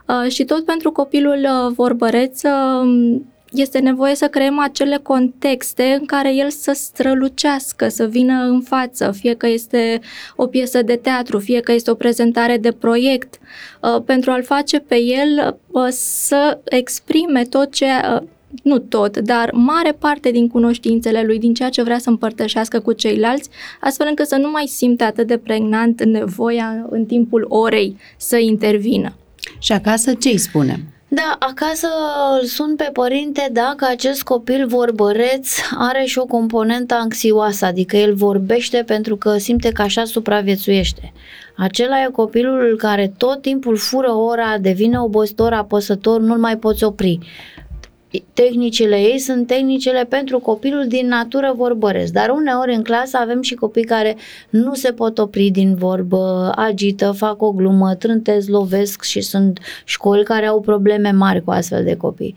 Uh, și tot pentru copilul uh, vorbăreț uh, este nevoie să creăm acele contexte în care el să strălucească, să vină în față, fie că este o piesă de teatru, fie că este o prezentare de proiect, uh, pentru a-l face pe el uh, să exprime tot ce uh, nu tot, dar mare parte din cunoștințele lui, din ceea ce vrea să împărtășească cu ceilalți, astfel încât să nu mai simte atât de pregnant nevoia în timpul orei să intervină. Și acasă ce îi spunem? Da, acasă îl sun pe părinte dacă acest copil vorbăreț are și o componentă anxioasă, adică el vorbește pentru că simte că așa supraviețuiește. Acela e copilul care tot timpul fură ora, devine obositor, apăsător, nu-l mai poți opri. Tehnicile ei sunt tehnicile pentru copilul din natură vorbăresc, dar uneori în clasă avem și copii care nu se pot opri din vorbă, agită, fac o glumă, trântez, lovesc și sunt școli care au probleme mari cu astfel de copii.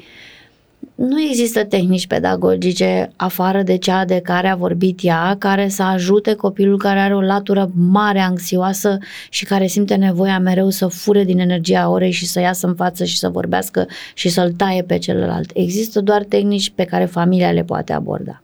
Nu există tehnici pedagogice afară de cea de care a vorbit ea, care să ajute copilul care are o latură mare anxioasă și care simte nevoia mereu să fure din energia orei și să iasă în față și să vorbească și să-l taie pe celălalt. Există doar tehnici pe care familia le poate aborda.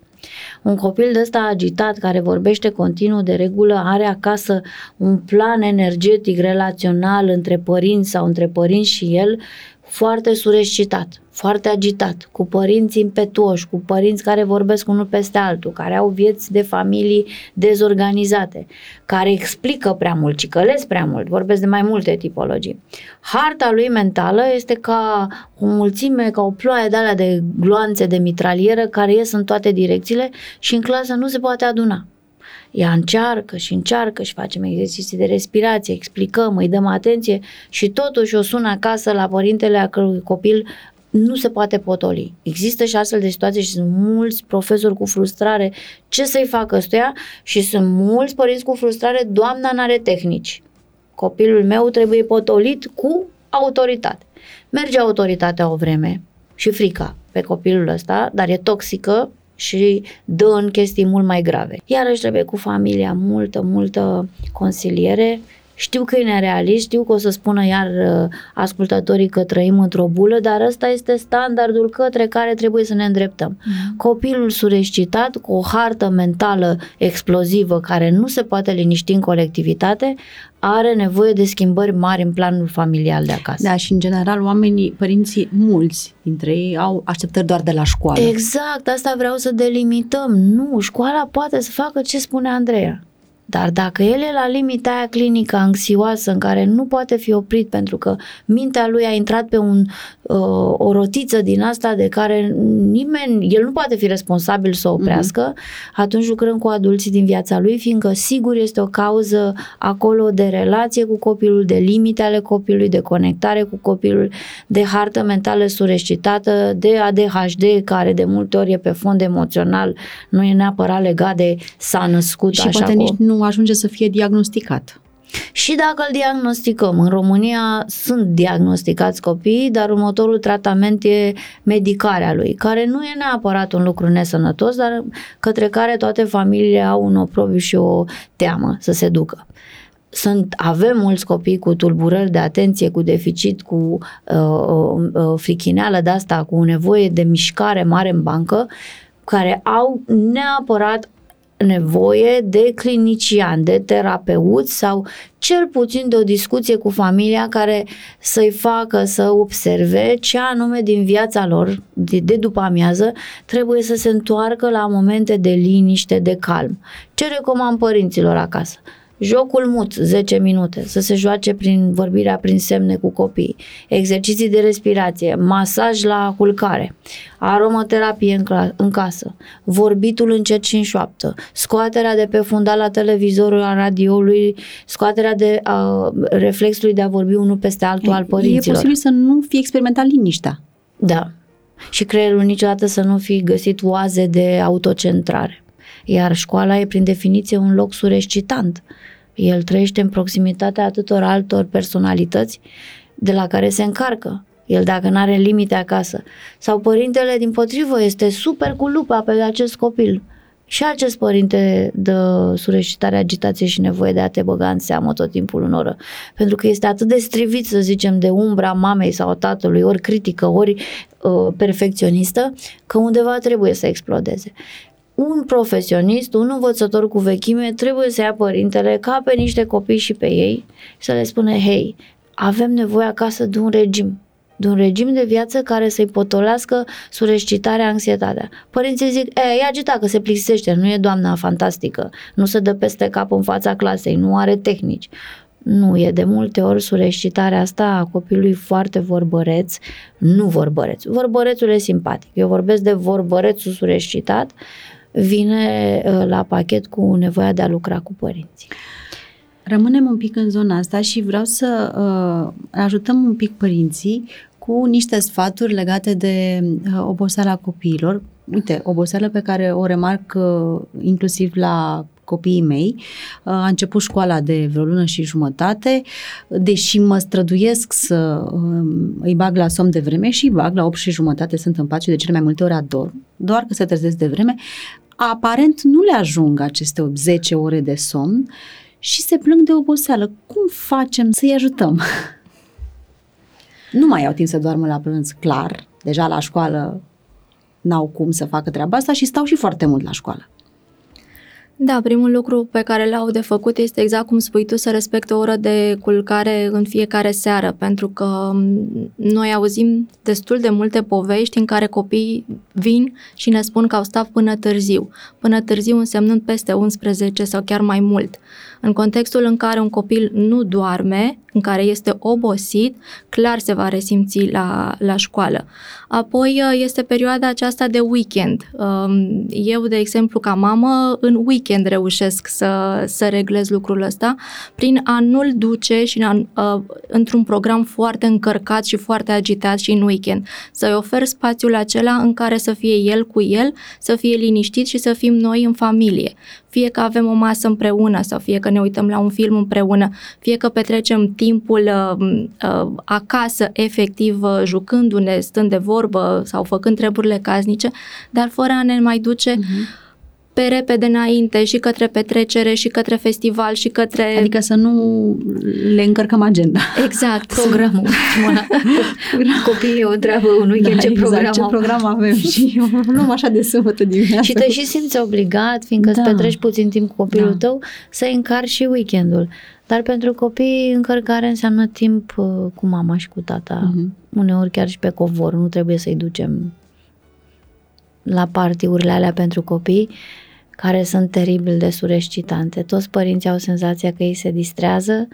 Un copil de ăsta agitat, care vorbește continuu de regulă, are acasă un plan energetic, relațional între părinți sau între părinți și el foarte surescitat, foarte agitat, cu părinți impetuoși, cu părinți care vorbesc unul peste altul, care au vieți de familii dezorganizate, care explică prea mult, cicălesc prea mult, vorbesc de mai multe tipologii. Harta lui mentală este ca o mulțime, ca o ploaie de alea de gloanțe de mitralieră care ies în toate direcțiile și în clasă nu se poate aduna. Ea încearcă și încearcă și facem exerciții de respirație, explicăm, îi dăm atenție și totuși o sună acasă la părintele a cărui copil nu se poate potoli. Există și astfel de situații și sunt mulți profesori cu frustrare. Ce să-i facă ăstuia? Și sunt mulți părinți cu frustrare, doamna n-are tehnici. Copilul meu trebuie potolit cu autoritate. Merge autoritatea o vreme și frica pe copilul ăsta, dar e toxică și dă în chestii mult mai grave. Iarăși trebuie cu familia multă, multă consiliere, Știu că e nerealist, știu că o să spună iar uh, ascultătorii că trăim într-o bulă, dar ăsta este standardul către care trebuie să ne îndreptăm. Mm. Copilul surescitat cu o hartă mentală explozivă care nu se poate liniști în colectivitate are nevoie de schimbări mari în planul familial de acasă. Da, și în general oamenii, părinții, mulți dintre ei au așteptări doar de la școală. Exact, asta vreau să delimităm. Nu, școala poate să facă ce spune Andreea. Dar dacă el e la limita aia clinică anxioasă în care nu poate fi oprit pentru că mintea lui a intrat pe un, uh, o rotiță din asta de care nimeni, el nu poate fi responsabil să o oprească, mm-hmm. atunci lucrăm cu adulții din viața lui, fiindcă sigur este o cauză acolo de relație cu copilul, de limite ale copilului, de conectare cu copilul, de hartă mentală surescitată, de ADHD care de multe ori e pe fond emoțional, nu e neapărat legat de s-a născut și așa poate cu... nici nu ajunge să fie diagnosticat. Și dacă îl diagnosticăm, în România sunt diagnosticați copii, dar următorul tratament e medicarea lui, care nu e neapărat un lucru nesănătos, dar către care toate familiile au un oprobiu și o teamă să se ducă. Sunt, avem mulți copii cu tulburări de atenție, cu deficit, cu uh, uh, uh frichineală de asta, cu nevoie de mișcare mare în bancă, care au neapărat nevoie de clinician, de terapeut sau cel puțin de o discuție cu familia care să-i facă să observe ce anume din viața lor de, de după amiază trebuie să se întoarcă la momente de liniște, de calm. Ce recomand părinților acasă? Jocul mut, 10 minute, să se joace prin vorbirea prin semne cu copii, exerciții de respirație, masaj la culcare, aromaterapie în, cla- în casă, vorbitul încet și în șoaptă, scoaterea de pe fundal la televizorul, a radioului, scoaterea de uh, reflexului de a vorbi unul peste altul e, al părinților. E posibil să nu fie experimentat liniștea. Da. Și creierul niciodată să nu fi găsit oaze de autocentrare. Iar școala e prin definiție un loc surescitant. El trăiește în proximitatea atâtor altor personalități de la care se încarcă. El dacă nu are limite acasă. Sau părintele, din potrivă, este super cu lupa pe acest copil. Și acest părinte dă sureșitare, agitație și nevoie de a te băga în seamă tot timpul în oră. Pentru că este atât de strivit, să zicem, de umbra mamei sau tatălui, ori critică, ori uh, perfecționistă, că undeva trebuie să explodeze un profesionist, un învățător cu vechime trebuie să ia părintele ca pe niște copii și pe ei și să le spune, hei, avem nevoie acasă de un regim, de un regim de viață care să-i potolească surescitarea, anxietatea. Părinții zic, e, e agita că se plictisește, nu e doamna fantastică, nu se dă peste cap în fața clasei, nu are tehnici. Nu, e de multe ori surescitarea asta a copilului foarte vorbăreț, nu vorbăreț. Vorbărețul e simpatic. Eu vorbesc de vorbărețul surescitat, vine uh, la pachet cu nevoia de a lucra cu părinții. Rămânem un pic în zona asta și vreau să uh, ajutăm un pic părinții cu niște sfaturi legate de uh, oboseala copiilor. Uite, oboseală pe care o remarc uh, inclusiv la copiii mei. Uh, a început școala de vreo lună și jumătate, deși mă străduiesc să um, îi bag la somn de vreme și îi bag la 8 și jumătate, sunt în pace, de cele mai multe ori adorm, doar că se trezesc de vreme, aparent nu le ajung aceste 10 ore de somn și se plâng de oboseală. Cum facem să-i ajutăm? nu mai au timp să doarmă la prânz, clar. Deja la școală n-au cum să facă treaba asta și stau și foarte mult la școală. Da, primul lucru pe care l-au de făcut este exact cum spui tu, să respecte o oră de culcare în fiecare seară, pentru că noi auzim destul de multe povești în care copiii vin și ne spun că au stat până târziu, până târziu însemnând peste 11 sau chiar mai mult. În contextul în care un copil nu doarme, în care este obosit, clar se va resimți la, la școală. Apoi uh, este perioada aceasta de weekend. Um, eu, de exemplu, ca mamă, în weekend reușesc să, să reglez lucrul ăsta prin a nu-l duce și a, uh, într-un program foarte încărcat și foarte agitat și în weekend. Să-i ofer spațiul acela în care să fie el cu el, să fie liniștit și să fim noi în familie. Fie că avem o masă împreună sau fie că ne uităm la un film împreună, fie că petrecem timpul uh, uh, acasă, efectiv, uh, jucându-ne, stând de vorbă sau făcând treburile casnice, dar fără a ne mai duce uh-huh pe repede înainte și către petrecere și către festival și către... Adică să nu le încărcăm agenda. Exact. Programul. Copiii o treabă un weekend, Da, ce exact, program ce au. program avem și luăm așa de sâmbătă dimineața. Și te și simți obligat, fiindcă da. Da. îți petreci puțin timp cu copilul Da. tău, să încarci și weekendul. Dar pentru copii, încărcare înseamnă timp uh, cu mama și cu tata. Mhm. Uneori chiar și pe covor, nu trebuie să-i ducem la partiurile alea pentru copii, care sunt teribil de surescitante. Toți părinții au senzația că ei se distrează,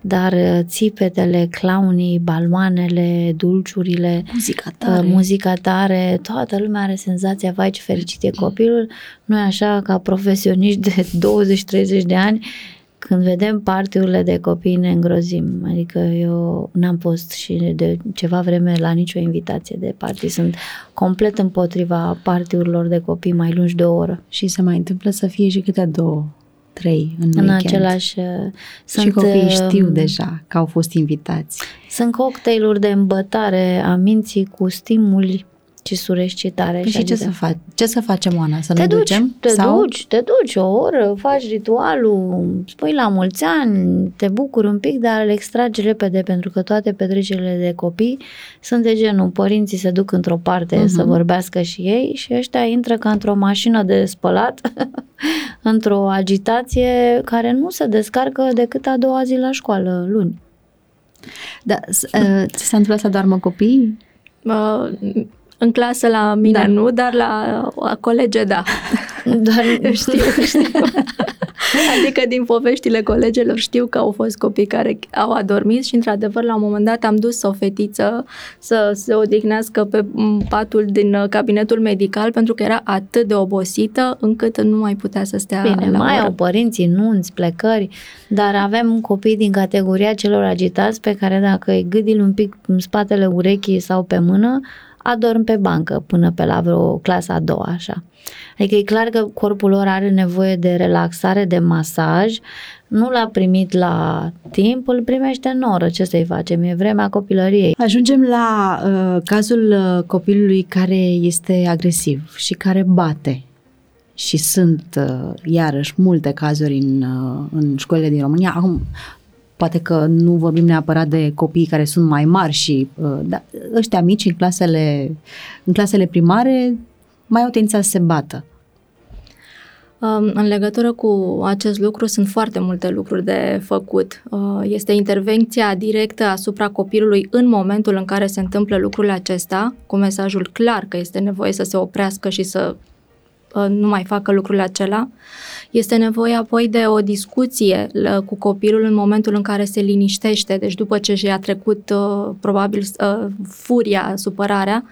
dar uh, țipetele, clownii, baloanele, dulciurile, Muzica tare. tare. muzica tare, toată lumea are senzația, vai ce fericit e copilul. Noi așa, ca profesioniști de 20-30 de ani, când vedem partiurile de copii ne îngrozim. Adică eu n-am fost și de ceva vreme la nicio invitație de party. Sunt complet împotriva partiurilor de copii mai lungi de o oră. Și se mai întâmplă să fie și câte două, trei în, În weekend. același... uh, și copiii uh, știu deja că au fost invitați. Sunt cocktailuri de îmbătare a minții cu stimuli și surescitare. Păi și ce adică- să, fac? ce să facem, Oana? Să Te ne duci, ducem? te Sau? duci, te duci o oră, faci ritualul, spui la mulți ani, te bucuri un pic, dar le extragi repede pentru că toate petrecerile de copii sunt de genul, părinții se duc într-o parte Mhm. să vorbească și ei și ăștia intră ca într-o mașină de spălat, într-o agitație care nu se descarcă decât a doua zi la școală, luni. Da, s- uh, ți s-a întâmplat să doarmă copiii? Uh, în clasă la mine Da. nu, dar la a colege da. Dar știu, știu. Adică din poveștile colegelor știu că au fost copii care au adormit și într-adevăr la un moment dat am dus o fetiță să se odihnească pe m, patul din uh, cabinetul medical pentru că era atât de obosită încât nu mai putea să stea Bine, la mai oră. au părinții, nunți, plecări, dar avem copii din categoria celor agitați pe care dacă îi gâdil un pic în spatele urechii sau pe mână, adorm pe bancă până pe la vreo clasa a doua, așa. Adică e clar că corpul lor are nevoie de relaxare, de masaj, nu l-a primit la timp, îl primește în oră. Ce să-i facem? E vremea copilăriei. Ajungem la uh, cazul uh, copilului care este agresiv și care bate. Și sunt, uh, iarăși, multe cazuri în, uh, în școlile din România. Acum, poate că nu vorbim neapărat de copii care sunt mai mari și uh, da, ăștia mici în clasele, în clasele primare mai au tendința să se bată. Um, În legătură cu acest lucru sunt foarte multe lucruri de făcut. Uh, Este intervenția directă asupra copilului în momentul în care se întâmplă lucrul acesta, cu mesajul clar că este nevoie să se oprească și să uh, nu mai facă lucrul acela. Este nevoie apoi de o discuție l- cu copilul în momentul în care se liniștește, deci după ce și-a trecut uh, probabil uh, furia, supărarea,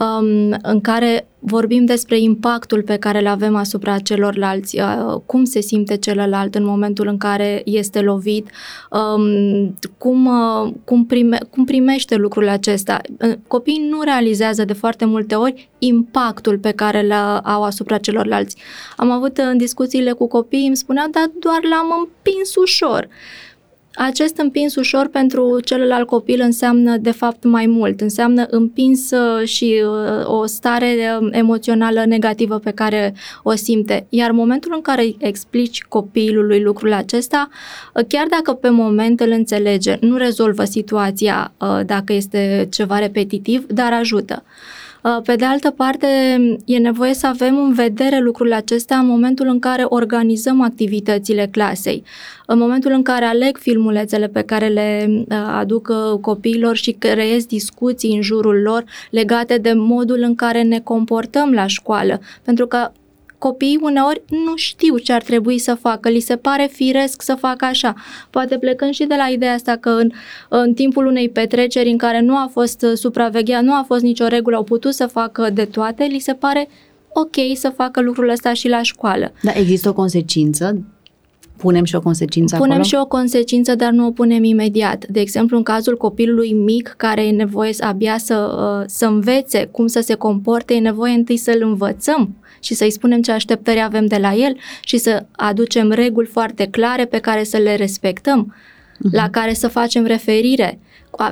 um, în care vorbim despre impactul pe care îl avem asupra celorlalți, uh, cum se simte celălalt în momentul în care este lovit, um, cum, uh, cum, prime, cum primește lucrul acesta. Uh, Copiii nu realizează de foarte multe ori impactul pe care îl au asupra celorlalți. Am avut uh, în discuțiile cu copiii, îmi spuneau, dar doar l-am împins ușor. Acest împins ușor pentru celălalt copil înseamnă de fapt mai mult, înseamnă împins uh, și uh, o stare uh, emoțională negativă pe care o simte. Iar momentul în care îi explici copilului lucrul acesta, uh, chiar dacă pe moment îl înțelege, nu rezolvă situația uh, dacă este ceva repetitiv, dar ajută. Uh, Pe de altă parte, e nevoie să avem în vedere lucrul acesta în momentul în care organizăm activitățile clasei, în momentul în care aleg filmulețele pe care le uh, aduc uh, copiilor și creez discuții în jurul lor legate de modul în care ne comportăm la școală, pentru că copiii uneori nu știu ce ar trebui să facă, li se pare firesc să facă așa. Poate plecând și de la ideea asta că în, în timpul unei petreceri în care nu a fost uh, supravegheat, nu a fost nicio regulă, au putut să facă de toate, li se pare ok să facă lucrul ăsta și la școală. Da, există o consecință? Punem și o consecință Punem acolo? și o consecință, dar nu o punem imediat. De exemplu, în cazul copilului mic care e nevoie să abia să, uh, să învețe cum să se comporte, e nevoie întâi să-l învățăm și să-i spunem ce așteptări avem de la el și să aducem reguli foarte clare pe care să le respectăm. uh-huh. la care să facem referire.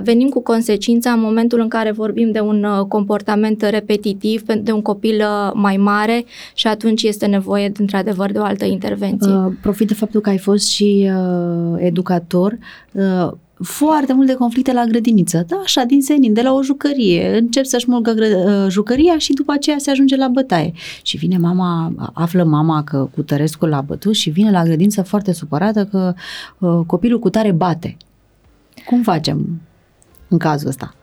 Venim cu consecința în momentul în care vorbim de un uh, comportament repetitiv, de un copil uh, mai mare și atunci este nevoie, într-adevăr, de o altă intervenție. Uh, profit de faptul că ai fost și uh, educator. Uh, foarte multe conflicte la grădiniță, da, așa, din senin, de la o jucărie, încep să-și mulgă gră, jucăria și după aceea se ajunge la bătaie. Și vine mama, află mama că cu Tărescu l-a bătut și vine la grădință foarte supărată că uh, copilul cu tare bate. Cum facem în cazul ăsta?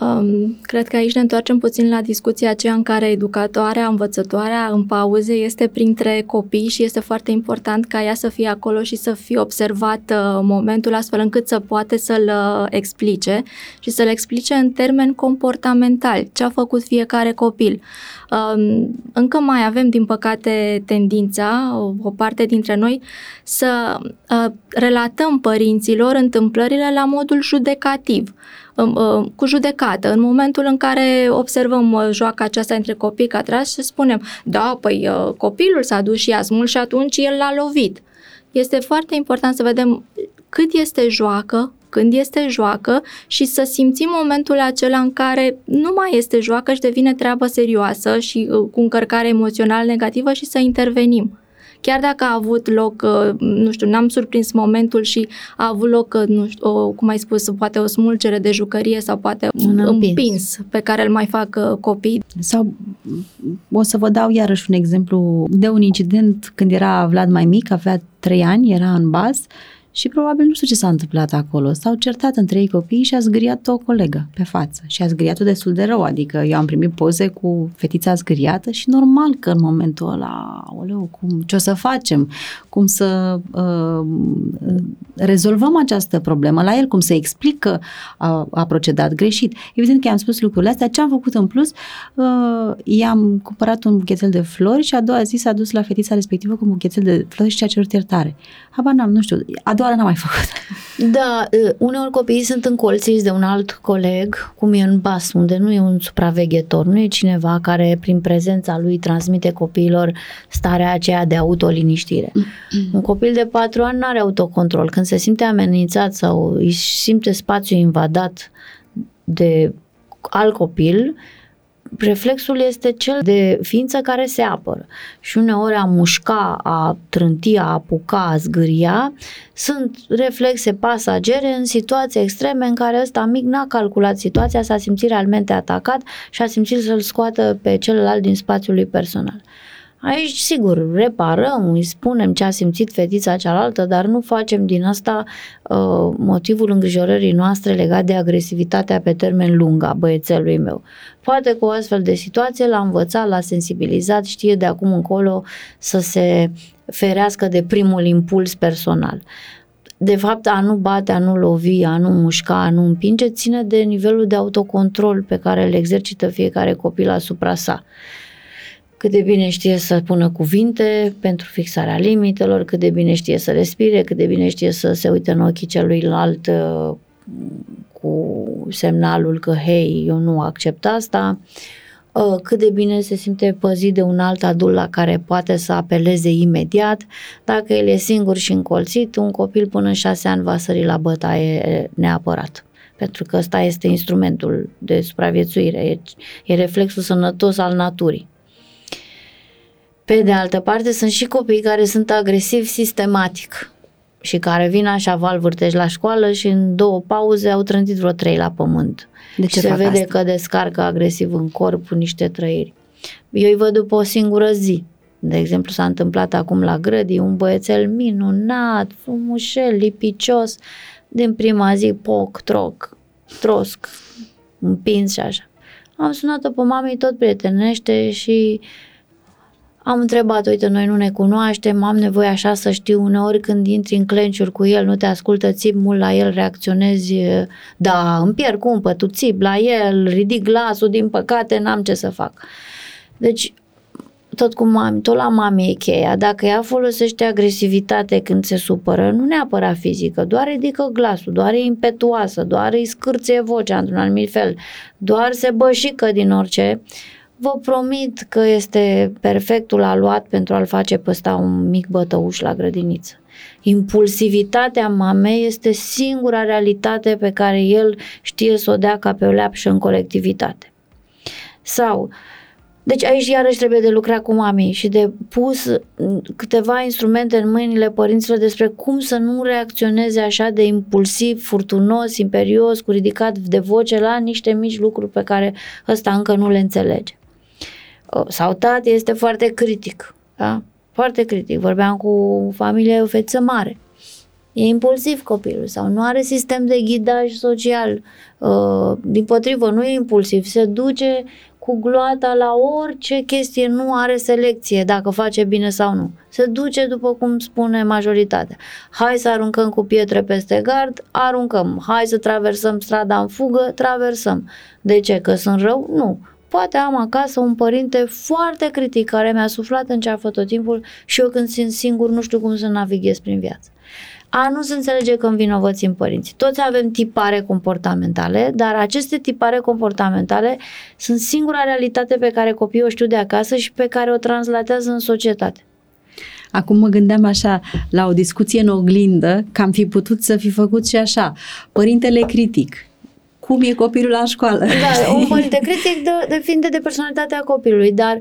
Um, cred că aici ne întoarcem puțin la discuția aceea în care educatoarea, învățătoarea în pauze este printre copii și este foarte important ca ea să fie acolo și să fie observat uh, momentul astfel încât să poate să-l uh, explice și să-l explice în termeni comportamentali, ce a făcut fiecare copil. Um, încă mai avem, din păcate, tendința, o, o parte dintre noi, să uh, relatăm părinților întâmplările la modul judecativ. Uh, cu judecată. În momentul în care observăm uh, joaca aceasta între copii ca tras și spunem, da, păi uh, copilul s-a dus și a smult și atunci el l-a lovit. Este foarte important să vedem cât este joacă, când este joacă și să simțim momentul acela în care nu mai este joacă și devine treabă serioasă și cu încărcare emoțională negativă și să intervenim chiar dacă a avut loc, uh, nu știu, n-am surprins momentul și a avut loc, uh, nu știu, o, cum ai spus, poate o smulgere de jucărie sau poate un împins, împins pe care îl mai fac uh, copii. Sau o să vă dau iarăși un exemplu de un incident când era Vlad mai mic, avea trei ani, era în bas și probabil nu știu ce s-a întâmplat acolo. S-au certat între ei copii și a zgâriat o colegă pe față. Și a zgâriat-o destul de rău. Adică eu am primit poze cu fetița zgâriată și normal că în momentul ăla, oleu, cum, ce o să facem? Cum să uh, rezolvăm această problemă la el? Cum să explic că a, a procedat greșit? Evident că i-am spus lucrurile astea. Ce am făcut în plus? Uh, i-am cumpărat un buchetel de flori și a doua zi s-a dus la fetița respectivă cu un buchetel de flori și a cerut iertare. Habar n-am, nu știu. A doua n-am mai făcut. Da, uneori copiii sunt încolțiți de un alt coleg, cum e în bas, unde nu e un supraveghetor, nu e cineva care prin prezența lui transmite copiilor starea aceea de autoliniștire. un copil de patru ani nu are autocontrol. Când se simte amenințat sau își simte spațiul invadat de alt copil, reflexul este cel de ființă care se apără. Și uneori a mușca, a trânti, a apuca, a zgâria, sunt reflexe pasagere în situații extreme în care ăsta mic n-a calculat situația, s-a simțit realmente atacat și a simțit să-l scoată pe celălalt din spațiul lui personal. Aici, sigur, reparăm, îi spunem ce a simțit fetița cealaltă, dar nu facem din asta uh, motivul îngrijorării noastre legat de agresivitatea pe termen lung a băiețelului meu. Poate cu o astfel de situație l-a învățat, l-a sensibilizat, știe de acum încolo să se ferească de primul impuls personal. De fapt, a nu bate, a nu lovi, a nu mușca, a nu împinge, ține de nivelul de autocontrol pe care îl exercită fiecare copil asupra sa cât de bine știe să pună cuvinte pentru fixarea limitelor, cât de bine știe să respire, cât de bine știe să se uite în ochii celuilalt uh, cu semnalul că, hei, eu nu accept asta, uh, cât de bine se simte păzit de un alt adult la care poate să apeleze imediat. Dacă el e singur și încolțit, un copil până în șase ani va sări la bătaie neapărat pentru că ăsta este instrumentul de supraviețuire, e, e reflexul sănătos al naturii. Pe de altă parte, sunt și copii care sunt agresivi sistematic și care vin așa val vârtej la școală și în două pauze au trântit vreo trei la pământ. De ce și se vede asta? că descarcă agresiv în corp niște trăiri. Eu îi văd după o singură zi. De exemplu, s-a întâmplat acum la grădii un băiețel minunat, frumușel, lipicios, din prima zi poc, troc, trosc, împins și așa. Am sunat-o pe mamei tot prietenește și am întrebat, uite, noi nu ne cunoaștem, am nevoie așa să știu uneori când intri în clenciuri cu el, nu te ascultă, țip mult la el, reacționezi, da, îmi pierd cumpă, tu țip la el, ridic glasul, din păcate n-am ce să fac. Deci, tot cu mami, tot la mami e cheia. Dacă ea folosește agresivitate când se supără, nu neapărat fizică, doar ridică glasul, doar e impetuoasă, doar îi scârție vocea într-un anumit fel, doar se bășică din orice, vă promit că este perfectul aluat pentru a-l face pe ăsta un mic bătăuș la grădiniță. Impulsivitatea mamei este singura realitate pe care el știe să o dea ca pe o leapșă în colectivitate. Sau, deci aici iarăși trebuie de lucrat cu mamii și de pus câteva instrumente în mâinile părinților despre cum să nu reacționeze așa de impulsiv, furtunos, imperios, cu ridicat de voce la niște mici lucruri pe care ăsta încă nu le înțelege. Sau tati este foarte critic, da? Foarte critic. Vorbeam cu familia, o feță mare. E impulsiv copilul sau nu are sistem de ghidaj social. Uh, din potrivă, nu e impulsiv. Se duce cu gloata la orice chestie, nu are selecție dacă face bine sau nu. Se duce după cum spune majoritatea. Hai să aruncăm cu pietre peste gard, aruncăm. Hai să traversăm strada în fugă, traversăm. De ce? Că sunt rău? Nu poate am acasă un părinte foarte critic care mi-a suflat în ceafă tot timpul și eu când sunt singur nu știu cum să navighez prin viață. A nu se înțelege că învinovățim părinții. Toți avem tipare comportamentale, dar aceste tipare comportamentale sunt singura realitate pe care copiii o știu de acasă și pe care o translatează în societate. Acum mă gândeam așa, la o discuție în oglindă, că am fi putut să fi făcut și așa. Părintele critic, cum e copilul la școală. Da, un părinte critic de, depinde de personalitatea copilului, dar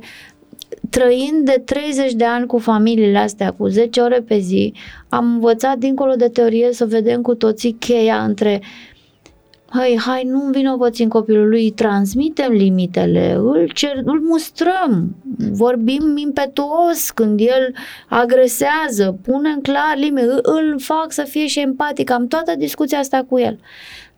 trăind de 30 de ani cu familiile astea, cu 10 ore pe zi, am învățat dincolo de teorie să vedem cu toții cheia între hai, hai, nu învinovățim copilului, îi transmitem limitele, îl, cer, îl mustrăm, vorbim impetuos când el agresează, punem clar limite, îl fac să fie și empatic, am toată discuția asta cu el.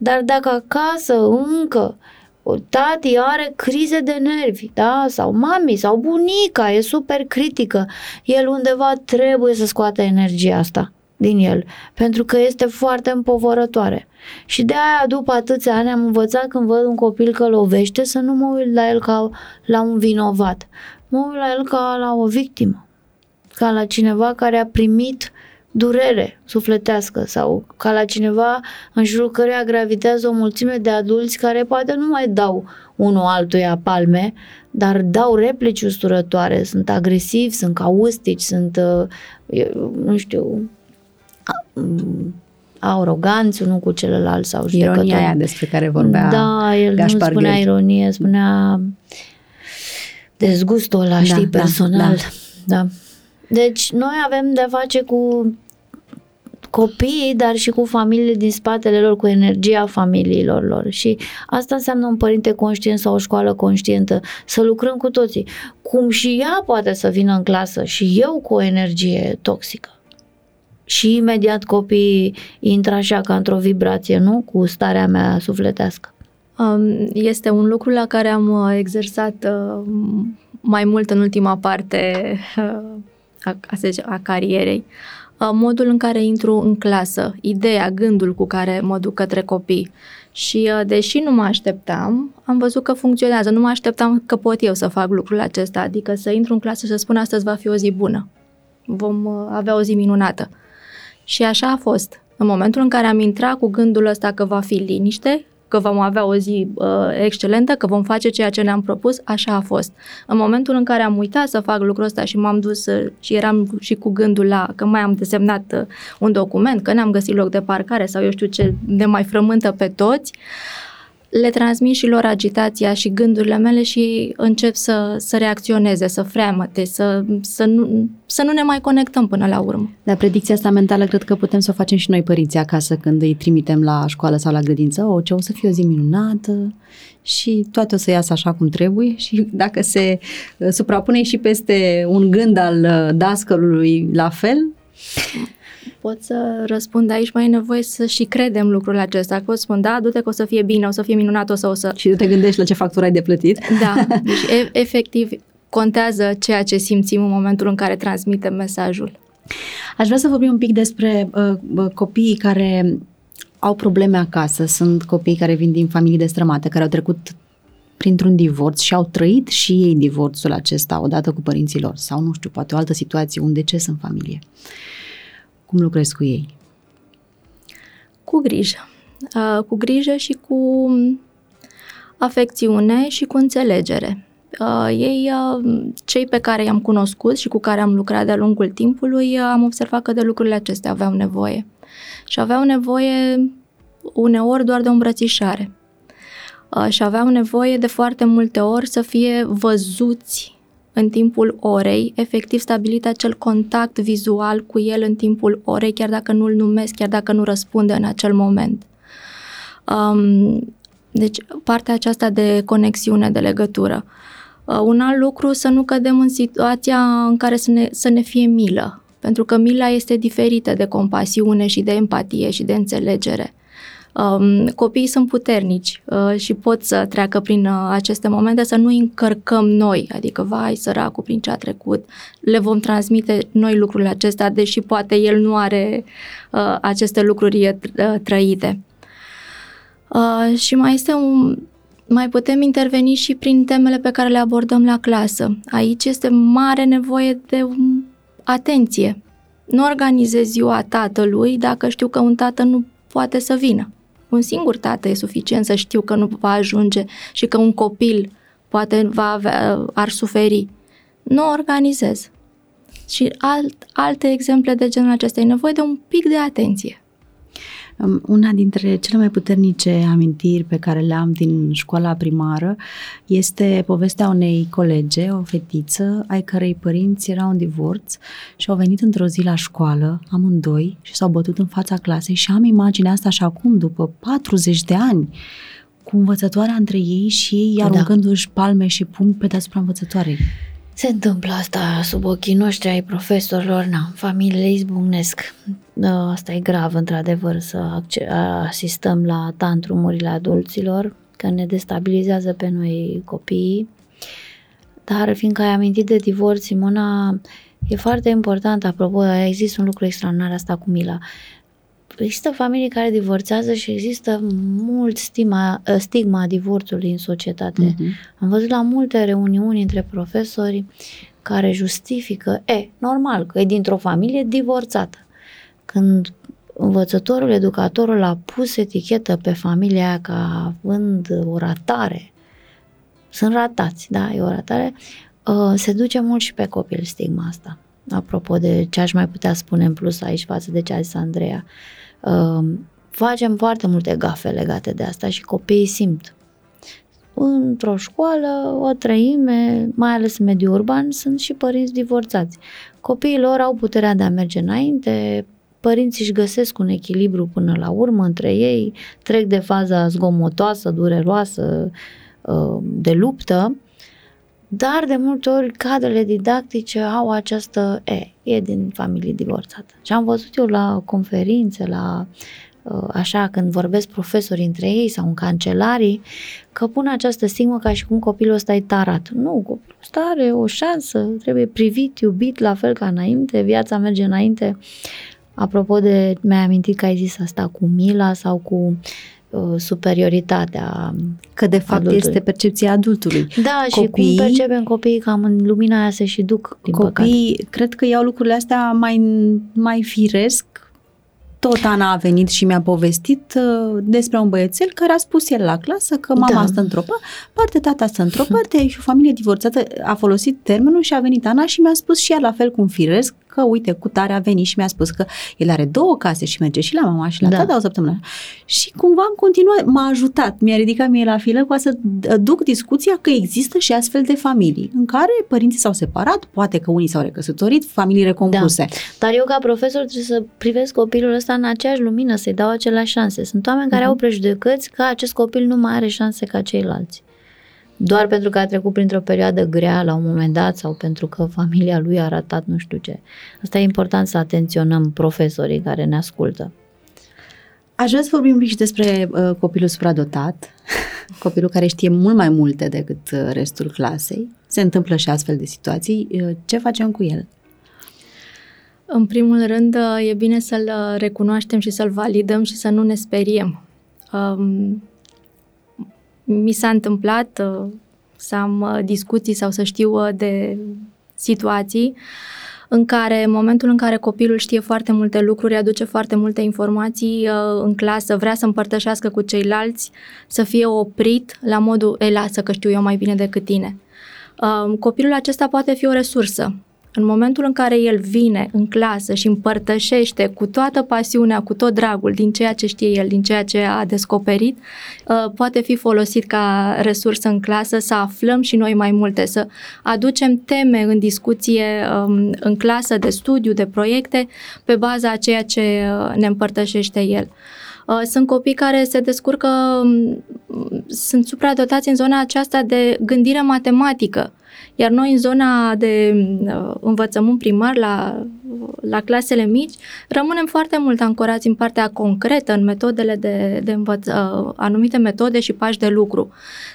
Dar dacă acasă încă o tati are crize de nervi, da? Sau mami, sau bunica e super critică, el undeva trebuie să scoată energia asta din el, pentru că este foarte împovărătoare. Și de aia, după atâția ani, am învățat când văd un copil că lovește să nu mă uit la el ca la un vinovat. Mă uit la el ca la o victimă, ca la cineva care a primit durere sufletească sau ca la cineva în jurul căreia gravitează o mulțime de adulți care poate nu mai dau unul altuia palme, dar dau replici usturătoare, sunt agresivi, sunt caustici, sunt, uh, nu știu, aroganți unul cu celălalt sau judecători. Ironia aia despre care vorbea Da, el Gaspar nu spunea Gheorghe. ironie, spunea dezgustul ăla, da, știi, personal. Da, da. Deci noi avem de-a face cu copiii, dar și cu familiile din spatele lor, cu energia familiilor lor. Și asta înseamnă un părinte conștient sau o școală conștientă, să lucrăm cu toții. Cum și ea poate să vină în clasă și eu cu o energie toxică. Și imediat copiii intră așa ca într-o vibrație, nu? Cu starea mea sufletească. Este un lucru la care am uh, exersat uh, mai mult în ultima parte uh, a, a, a carierei. Uh, modul în care intru în clasă, ideea, gândul cu care mă duc către copii. Și uh, deși nu mă așteptam, am văzut că funcționează. Nu mă așteptam că pot eu să fac lucrul acesta, adică să intru în clasă și să spun astăzi va fi o zi bună. Vom uh, avea o zi minunată. Și așa a fost. În momentul în care am intrat cu gândul ăsta că va fi liniște, că vom avea o zi uh, excelentă, că vom face ceea ce ne-am propus, așa a fost. În momentul în care am uitat să fac lucrul ăsta și m-am dus uh, și eram și cu gândul la că mai am desemnat uh, un document, că n-am găsit loc de parcare sau eu știu ce ne mai frământă pe toți, uh, le transmit și lor agitația și gândurile mele și încep să, să reacționeze, să freamăte, să, să, nu, să nu ne mai conectăm până la urmă. Dar predicția asta mentală cred că putem să o facem și noi părinții acasă când îi trimitem la școală sau la grădință. O, ce o să fie o zi minunată și toate o să iasă așa cum trebuie și dacă se uh, suprapune și peste un gând al uh, dascălului la fel, pot să răspund aici, mai e nevoie să și credem lucrul acesta. Pot spun, da, du-te că o să fie bine, o să fie minunat, o să... O să... Și tu te gândești la ce factură ai de plătit. Da, deci e, efectiv contează ceea ce simțim în momentul în care transmitem mesajul. Aș vrea să vorbim un pic despre uh, copiii care au probleme acasă. Sunt copii care vin din familii destrămate, care au trecut printr-un divorț și au trăit și ei divorțul acesta odată cu părinții lor sau, nu știu, poate o altă situație, un deces în familie. Cum lucrezi cu ei? Cu grijă. Cu grijă și cu afecțiune și cu înțelegere. Uh, ei, uh, cei pe care i-am cunoscut și cu care am lucrat de-a lungul timpului, uh, am observat că de lucrurile acestea aveau nevoie. Și aveau nevoie uneori doar de o îmbrățișare. Uh, și aveau nevoie de foarte multe ori să fie văzuți în timpul orei, efectiv stabilit acel contact vizual cu el în timpul orei, chiar dacă nu-l numesc, chiar dacă nu răspunde în acel moment. Um, deci, partea aceasta de conexiune, de legătură. Uh, un alt lucru, să nu cădem în situația în care să ne, să ne fie milă, pentru că mila este diferită de compasiune și de empatie și de înțelegere. Um, copiii sunt puternici uh, și pot să treacă prin uh, aceste momente, să nu încărcăm noi, adică, vai, săracul, prin ce a trecut, le vom transmite noi lucrurile acestea, deși poate el nu are uh, aceste lucruri uh, trăite. Uh, și mai este un, mai putem interveni și prin temele pe care le abordăm la clasă. Aici este mare nevoie de atenție. Nu organizez ziua tatălui dacă știu că un tată nu poate să vină. Un singur tată e suficient să știu că nu va ajunge și că un copil poate va avea, ar suferi. Nu organizez. Și alt, alte exemple de genul acesta. E nevoie de un pic de atenție. Una dintre cele mai puternice amintiri pe care le am din școala primară este povestea unei colege, o fetiță, ai cărei părinți erau în divorț și au venit într-o zi la școală, amândoi, și s-au bătut în fața clasei și am imaginea asta și acum, după 40 de ani, cu învățătoarea între ei și ei da. aruncându-și palme și pumni pe deasupra învățătoarei. Se întâmplă asta sub ochii noștri ai profesorilor, na, familiile izbucnesc. Da, asta e grav, într-adevăr, să asistăm la tantrumurile adulților, că ne destabilizează pe noi copiii. Dar fiindcă ai amintit de divorț, Simona, e foarte important, apropo, există un lucru extraordinar asta cu Mila există familii care divorțează și există mult stima, ă, stigma divorțului în societate. Uh-huh. Am văzut la multe reuniuni între profesori care justifică, e, normal, că e dintr-o familie divorțată. Când învățătorul, educatorul a pus etichetă pe familia aia ca având o ratare, sunt ratați, da, e o ratare, ă, se duce mult și pe copil stigma asta. Apropo de ce aș mai putea spune în plus aici față de ce a zis Andreea. Uh, facem foarte multe gafe legate de asta și copiii simt. Într-o școală, o treime, mai ales în mediul urban, sunt și părinți divorțați. Copiii lor au puterea de a merge înainte, părinții își găsesc un echilibru până la urmă între ei, trec de faza zgomotoasă, dureroasă, uh, de luptă, dar de multe ori cadrele didactice au această, e, e din familie divorțată. Și am văzut eu la conferințe, la uh, așa, când vorbesc profesorii între ei sau în cancelarii, că pun această stigmă ca și cum copilul ăsta e tarat. Nu, copilul ăsta are o șansă, trebuie privit, iubit, la fel ca înainte, viața merge înainte. Apropo de, mi-ai amintit că ai zis asta cu mila sau cu Uh, superioritatea Că de fapt adultului. este percepția adultului. Da, copiii, și cum percepem copiii cam în lumina aia se și duc, din Copiii, păcate. cred că iau lucrurile astea mai, mai firesc tot Ana a venit și mi-a povestit uh, despre un băiețel care a spus el la clasă că mama da. stă într-o parte, tata stă într-o parte și o familie divorțată a folosit termenul și a venit Ana și mi-a spus și ea la fel cum firesc că uite, cu tare a venit și mi-a spus că el are două case și merge și la mama și la da. tata o săptămână. Și cumva am continuat, m-a ajutat, mi-a ridicat mie la filă ca să duc discuția că există și astfel de familii în care părinții s-au separat, poate că unii s-au recăsătorit, familii recompuse. Da. Dar eu ca profesor trebuie să privesc copilul ăsta în aceeași lumină, să-i dau aceleași șanse. Sunt oameni care uh-huh. au prejudecăți că acest copil nu mai are șanse ca ceilalți doar pentru că a trecut printr-o perioadă grea la un moment dat sau pentru că familia lui a ratat nu știu ce. Asta e important să atenționăm profesorii care ne ascultă. Aș vrea să vorbim un pic și despre uh, copilul supradotat, copilul care știe mult mai multe decât uh, restul clasei. Se întâmplă și astfel de situații. Uh, ce facem cu el? În primul rând, uh, e bine să-l uh, recunoaștem și să-l validăm și să nu ne speriem. Um, mi s-a întâmplat uh, să am uh, discuții sau să știu uh, de situații în care, în momentul în care copilul știe foarte multe lucruri, aduce foarte multe informații în clasă, vrea să împărtășească cu ceilalți, să fie oprit la modul, e, lasă că știu eu mai bine decât tine. Uh, copilul acesta poate fi o resursă în momentul în care el vine în clasă și împărtășește cu toată pasiunea, cu tot dragul din ceea ce știe el, din ceea ce a descoperit, uh, poate fi folosit ca resursă în clasă, să aflăm și noi mai multe, să aducem teme în discuție um, în clasă de studiu, de proiecte, pe baza a ceea ce uh, ne împărtășește el. Uh, sunt copii care se descurcă, um, sunt supradotați în zona aceasta de gândire matematică iar noi în zona de uh, învățământ primar la, la clasele mici rămânem foarte mult ancorați în partea concretă, în metodele de, de învăț, uh, anumite metode și pași de lucru.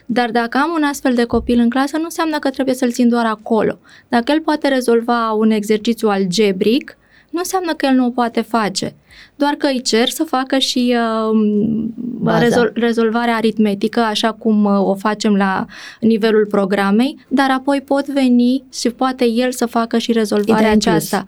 Dar dacă am un astfel de copil în clasă, nu înseamnă că trebuie să-l țin doar acolo. Dacă el poate rezolva un exercițiu algebric, nu înseamnă că el nu o poate face. Doar că îi cer să facă și uh, rezol- rezolvarea aritmetică, așa cum uh, o facem la nivelul programei, dar apoi pot veni și poate el să facă și rezolvarea aceasta.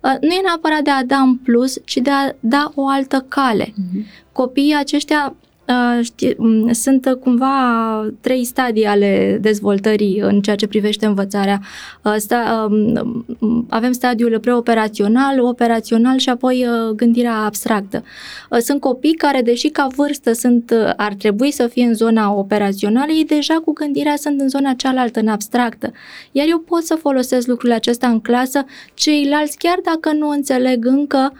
Uh, nu e neapărat de a da în plus, ci de a da o altă cale. Uh-huh. Copiii aceștia Uh, știi, sunt uh, cumva trei stadii ale dezvoltării în ceea ce privește învățarea. Uh, sta, um, avem stadiul preoperațional, operațional și apoi gândirea abstractă. Sunt copii care, deși ca vârstă sunt, ar trebui să fie în zona operațională, ei deja cu gândirea sunt în zona cealaltă, în abstractă. Iar eu pot să folosesc lucrurile acestea în clasă, ceilalți, chiar dacă nu înțeleg încă,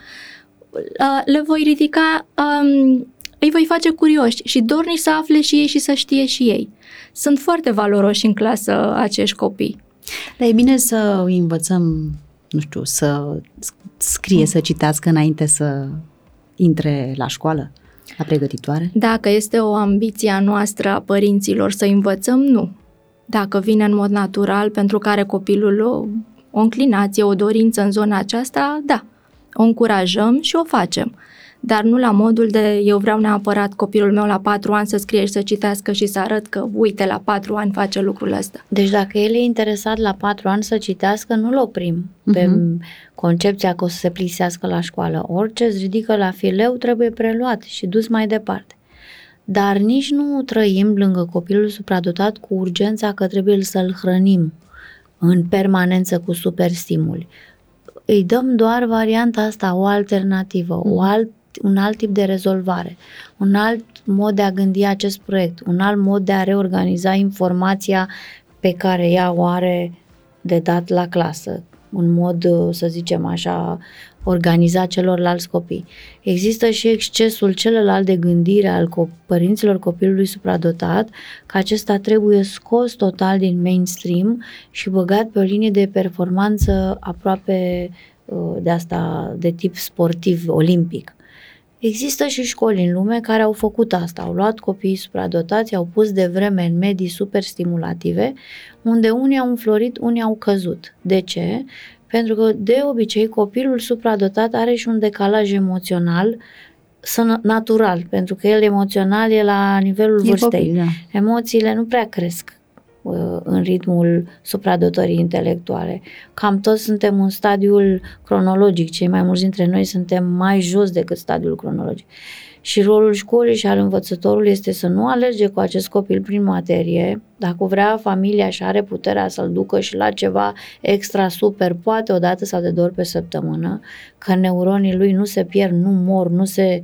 le voi ridica um, îi voi face curioși și dornici să afle și ei și să știe și ei. Sunt foarte valoroși în clasă acești copii. Dar e bine să îi învățăm, nu știu, să scrie, să citească înainte să intre la școală, la pregătitoare? Dacă este o ambiție a noastră a părinților să învățăm, nu. Dacă vine în mod natural pentru care copilul o, o înclinație, o dorință în zona aceasta, da, o încurajăm și o facem dar nu la modul de eu vreau neapărat copilul meu la patru ani să scrie și să citească și să arăt că, uite, la patru ani face lucrul ăsta. Deci dacă el e interesat la patru ani să citească, nu-l oprim uh-huh. pe mhm. concepția că o să se plisească la școală. Orice îți ridică la fileu trebuie preluat și dus mai departe. Dar nici nu trăim lângă copilul supradotat cu urgența că trebuie să-l hrănim în permanență cu superstimuli. Îi dăm doar varianta asta, o alternativă, o mhm. alt un alt tip de rezolvare, un alt mod de a gândi acest proiect, un alt mod de a reorganiza informația pe care ea o are de dat la clasă, un mod, să zicem așa, organizat celorlalți copii. Există și excesul celălalt de gândire al co- părinților copilului supradotat, că acesta trebuie scos total din mainstream și băgat pe o linie de performanță aproape uh, de asta, de tip sportiv, olimpic. Există și școli în lume care au făcut asta, au luat copiii supradotați, au pus de vreme în medii super stimulative, unde unii au înflorit, unii au căzut. De ce? Pentru că de obicei copilul supradotat are și un decalaj emoțional natural, pentru că el emoțional e la nivelul e vârstei. Copil, da. Emoțiile nu prea cresc Uh, în ritmul supradotării intelectuale. Cam toți suntem în stadiul cronologic, cei mai mulți dintre noi suntem mai jos decât stadiul cronologic. Și rolul școlii și al învățătorului este să nu alerge cu acest copil prin materie, dacă vrea familia și are puterea să-l ducă și la ceva extra super, poate o dată sau de două ori pe săptămână, că neuronii lui nu se pierd, nu mor, nu se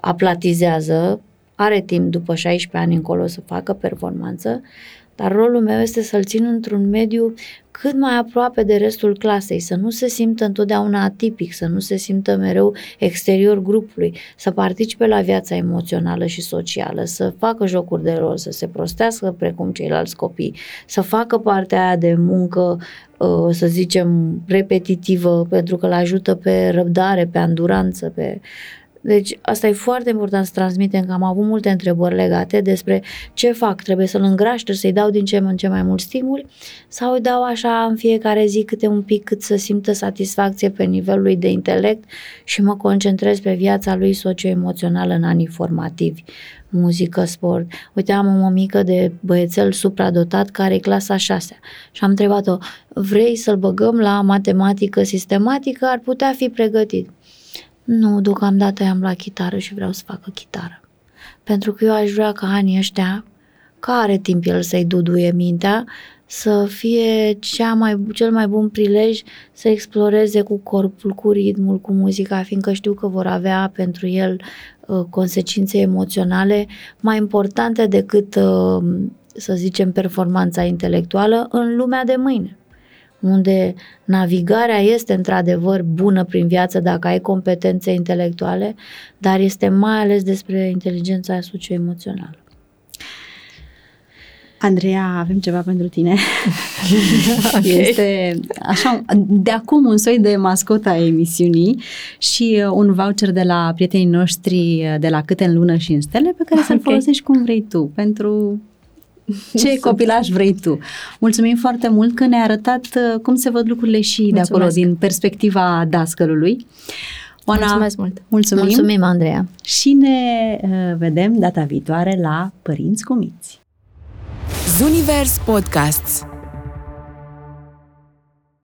aplatizează, are timp după 16 ani încolo să facă performanță, dar rolul meu este să-l țin într-un mediu cât mai aproape de restul clasei, să nu se simtă întotdeauna atipic, să nu se simtă mereu exterior grupului, să participe la viața emoțională și socială, să facă jocuri de rol, să se prostească precum ceilalți copii, să facă partea aia de muncă, uh, să zicem, repetitivă, pentru că îl ajută pe răbdare, pe anduranță, pe deci asta e foarte important să transmitem că am avut multe întrebări legate despre ce fac, trebuie să-l îngraș, trebuie să-i dau din ce în ce mai mult stimuli sau îi dau așa în fiecare zi câte un pic cât să simtă satisfacție pe nivelul lui de intelect și mă concentrez pe viața lui socioemoțională în anii formativi, muzică, sport. Uite, am o mămică de băiețel supradotat care e clasa 6 și am întrebat-o, vrei să-l băgăm la matematică sistematică? Ar putea fi pregătit. Nu, deocamdată am luat chitară și vreau să facă chitară. Pentru că eu aș vrea ca anii ăștia, care timp el să-i duduie mintea, să fie cea mai, cel mai bun prilej să exploreze cu corpul, cu ritmul, cu muzica, fiindcă știu că vor avea pentru el uh, consecințe emoționale mai importante decât, uh, să zicem, performanța intelectuală în lumea de mâine unde navigarea este într-adevăr bună prin viață dacă ai competențe intelectuale, dar este mai ales despre inteligența socioemoțională. Andreea, avem ceva pentru tine. okay. Este așa, de acum un soi de mascota a emisiunii și uh, un voucher de la prietenii noștri uh, de la Câte în lună și în stele pe care să-l okay. folosești cum vrei tu, pentru ce copilaj vrei tu. Mulțumim foarte mult că ne-ai arătat uh, cum se văd lucrurile și Mulțumesc. de acolo, din perspectiva dascălului. Oana, Mulțumesc mult! Mulțumim! Mulțumim, Andreea! Și ne vedem data viitoare la Părinți cu Miți. Zunivers Podcasts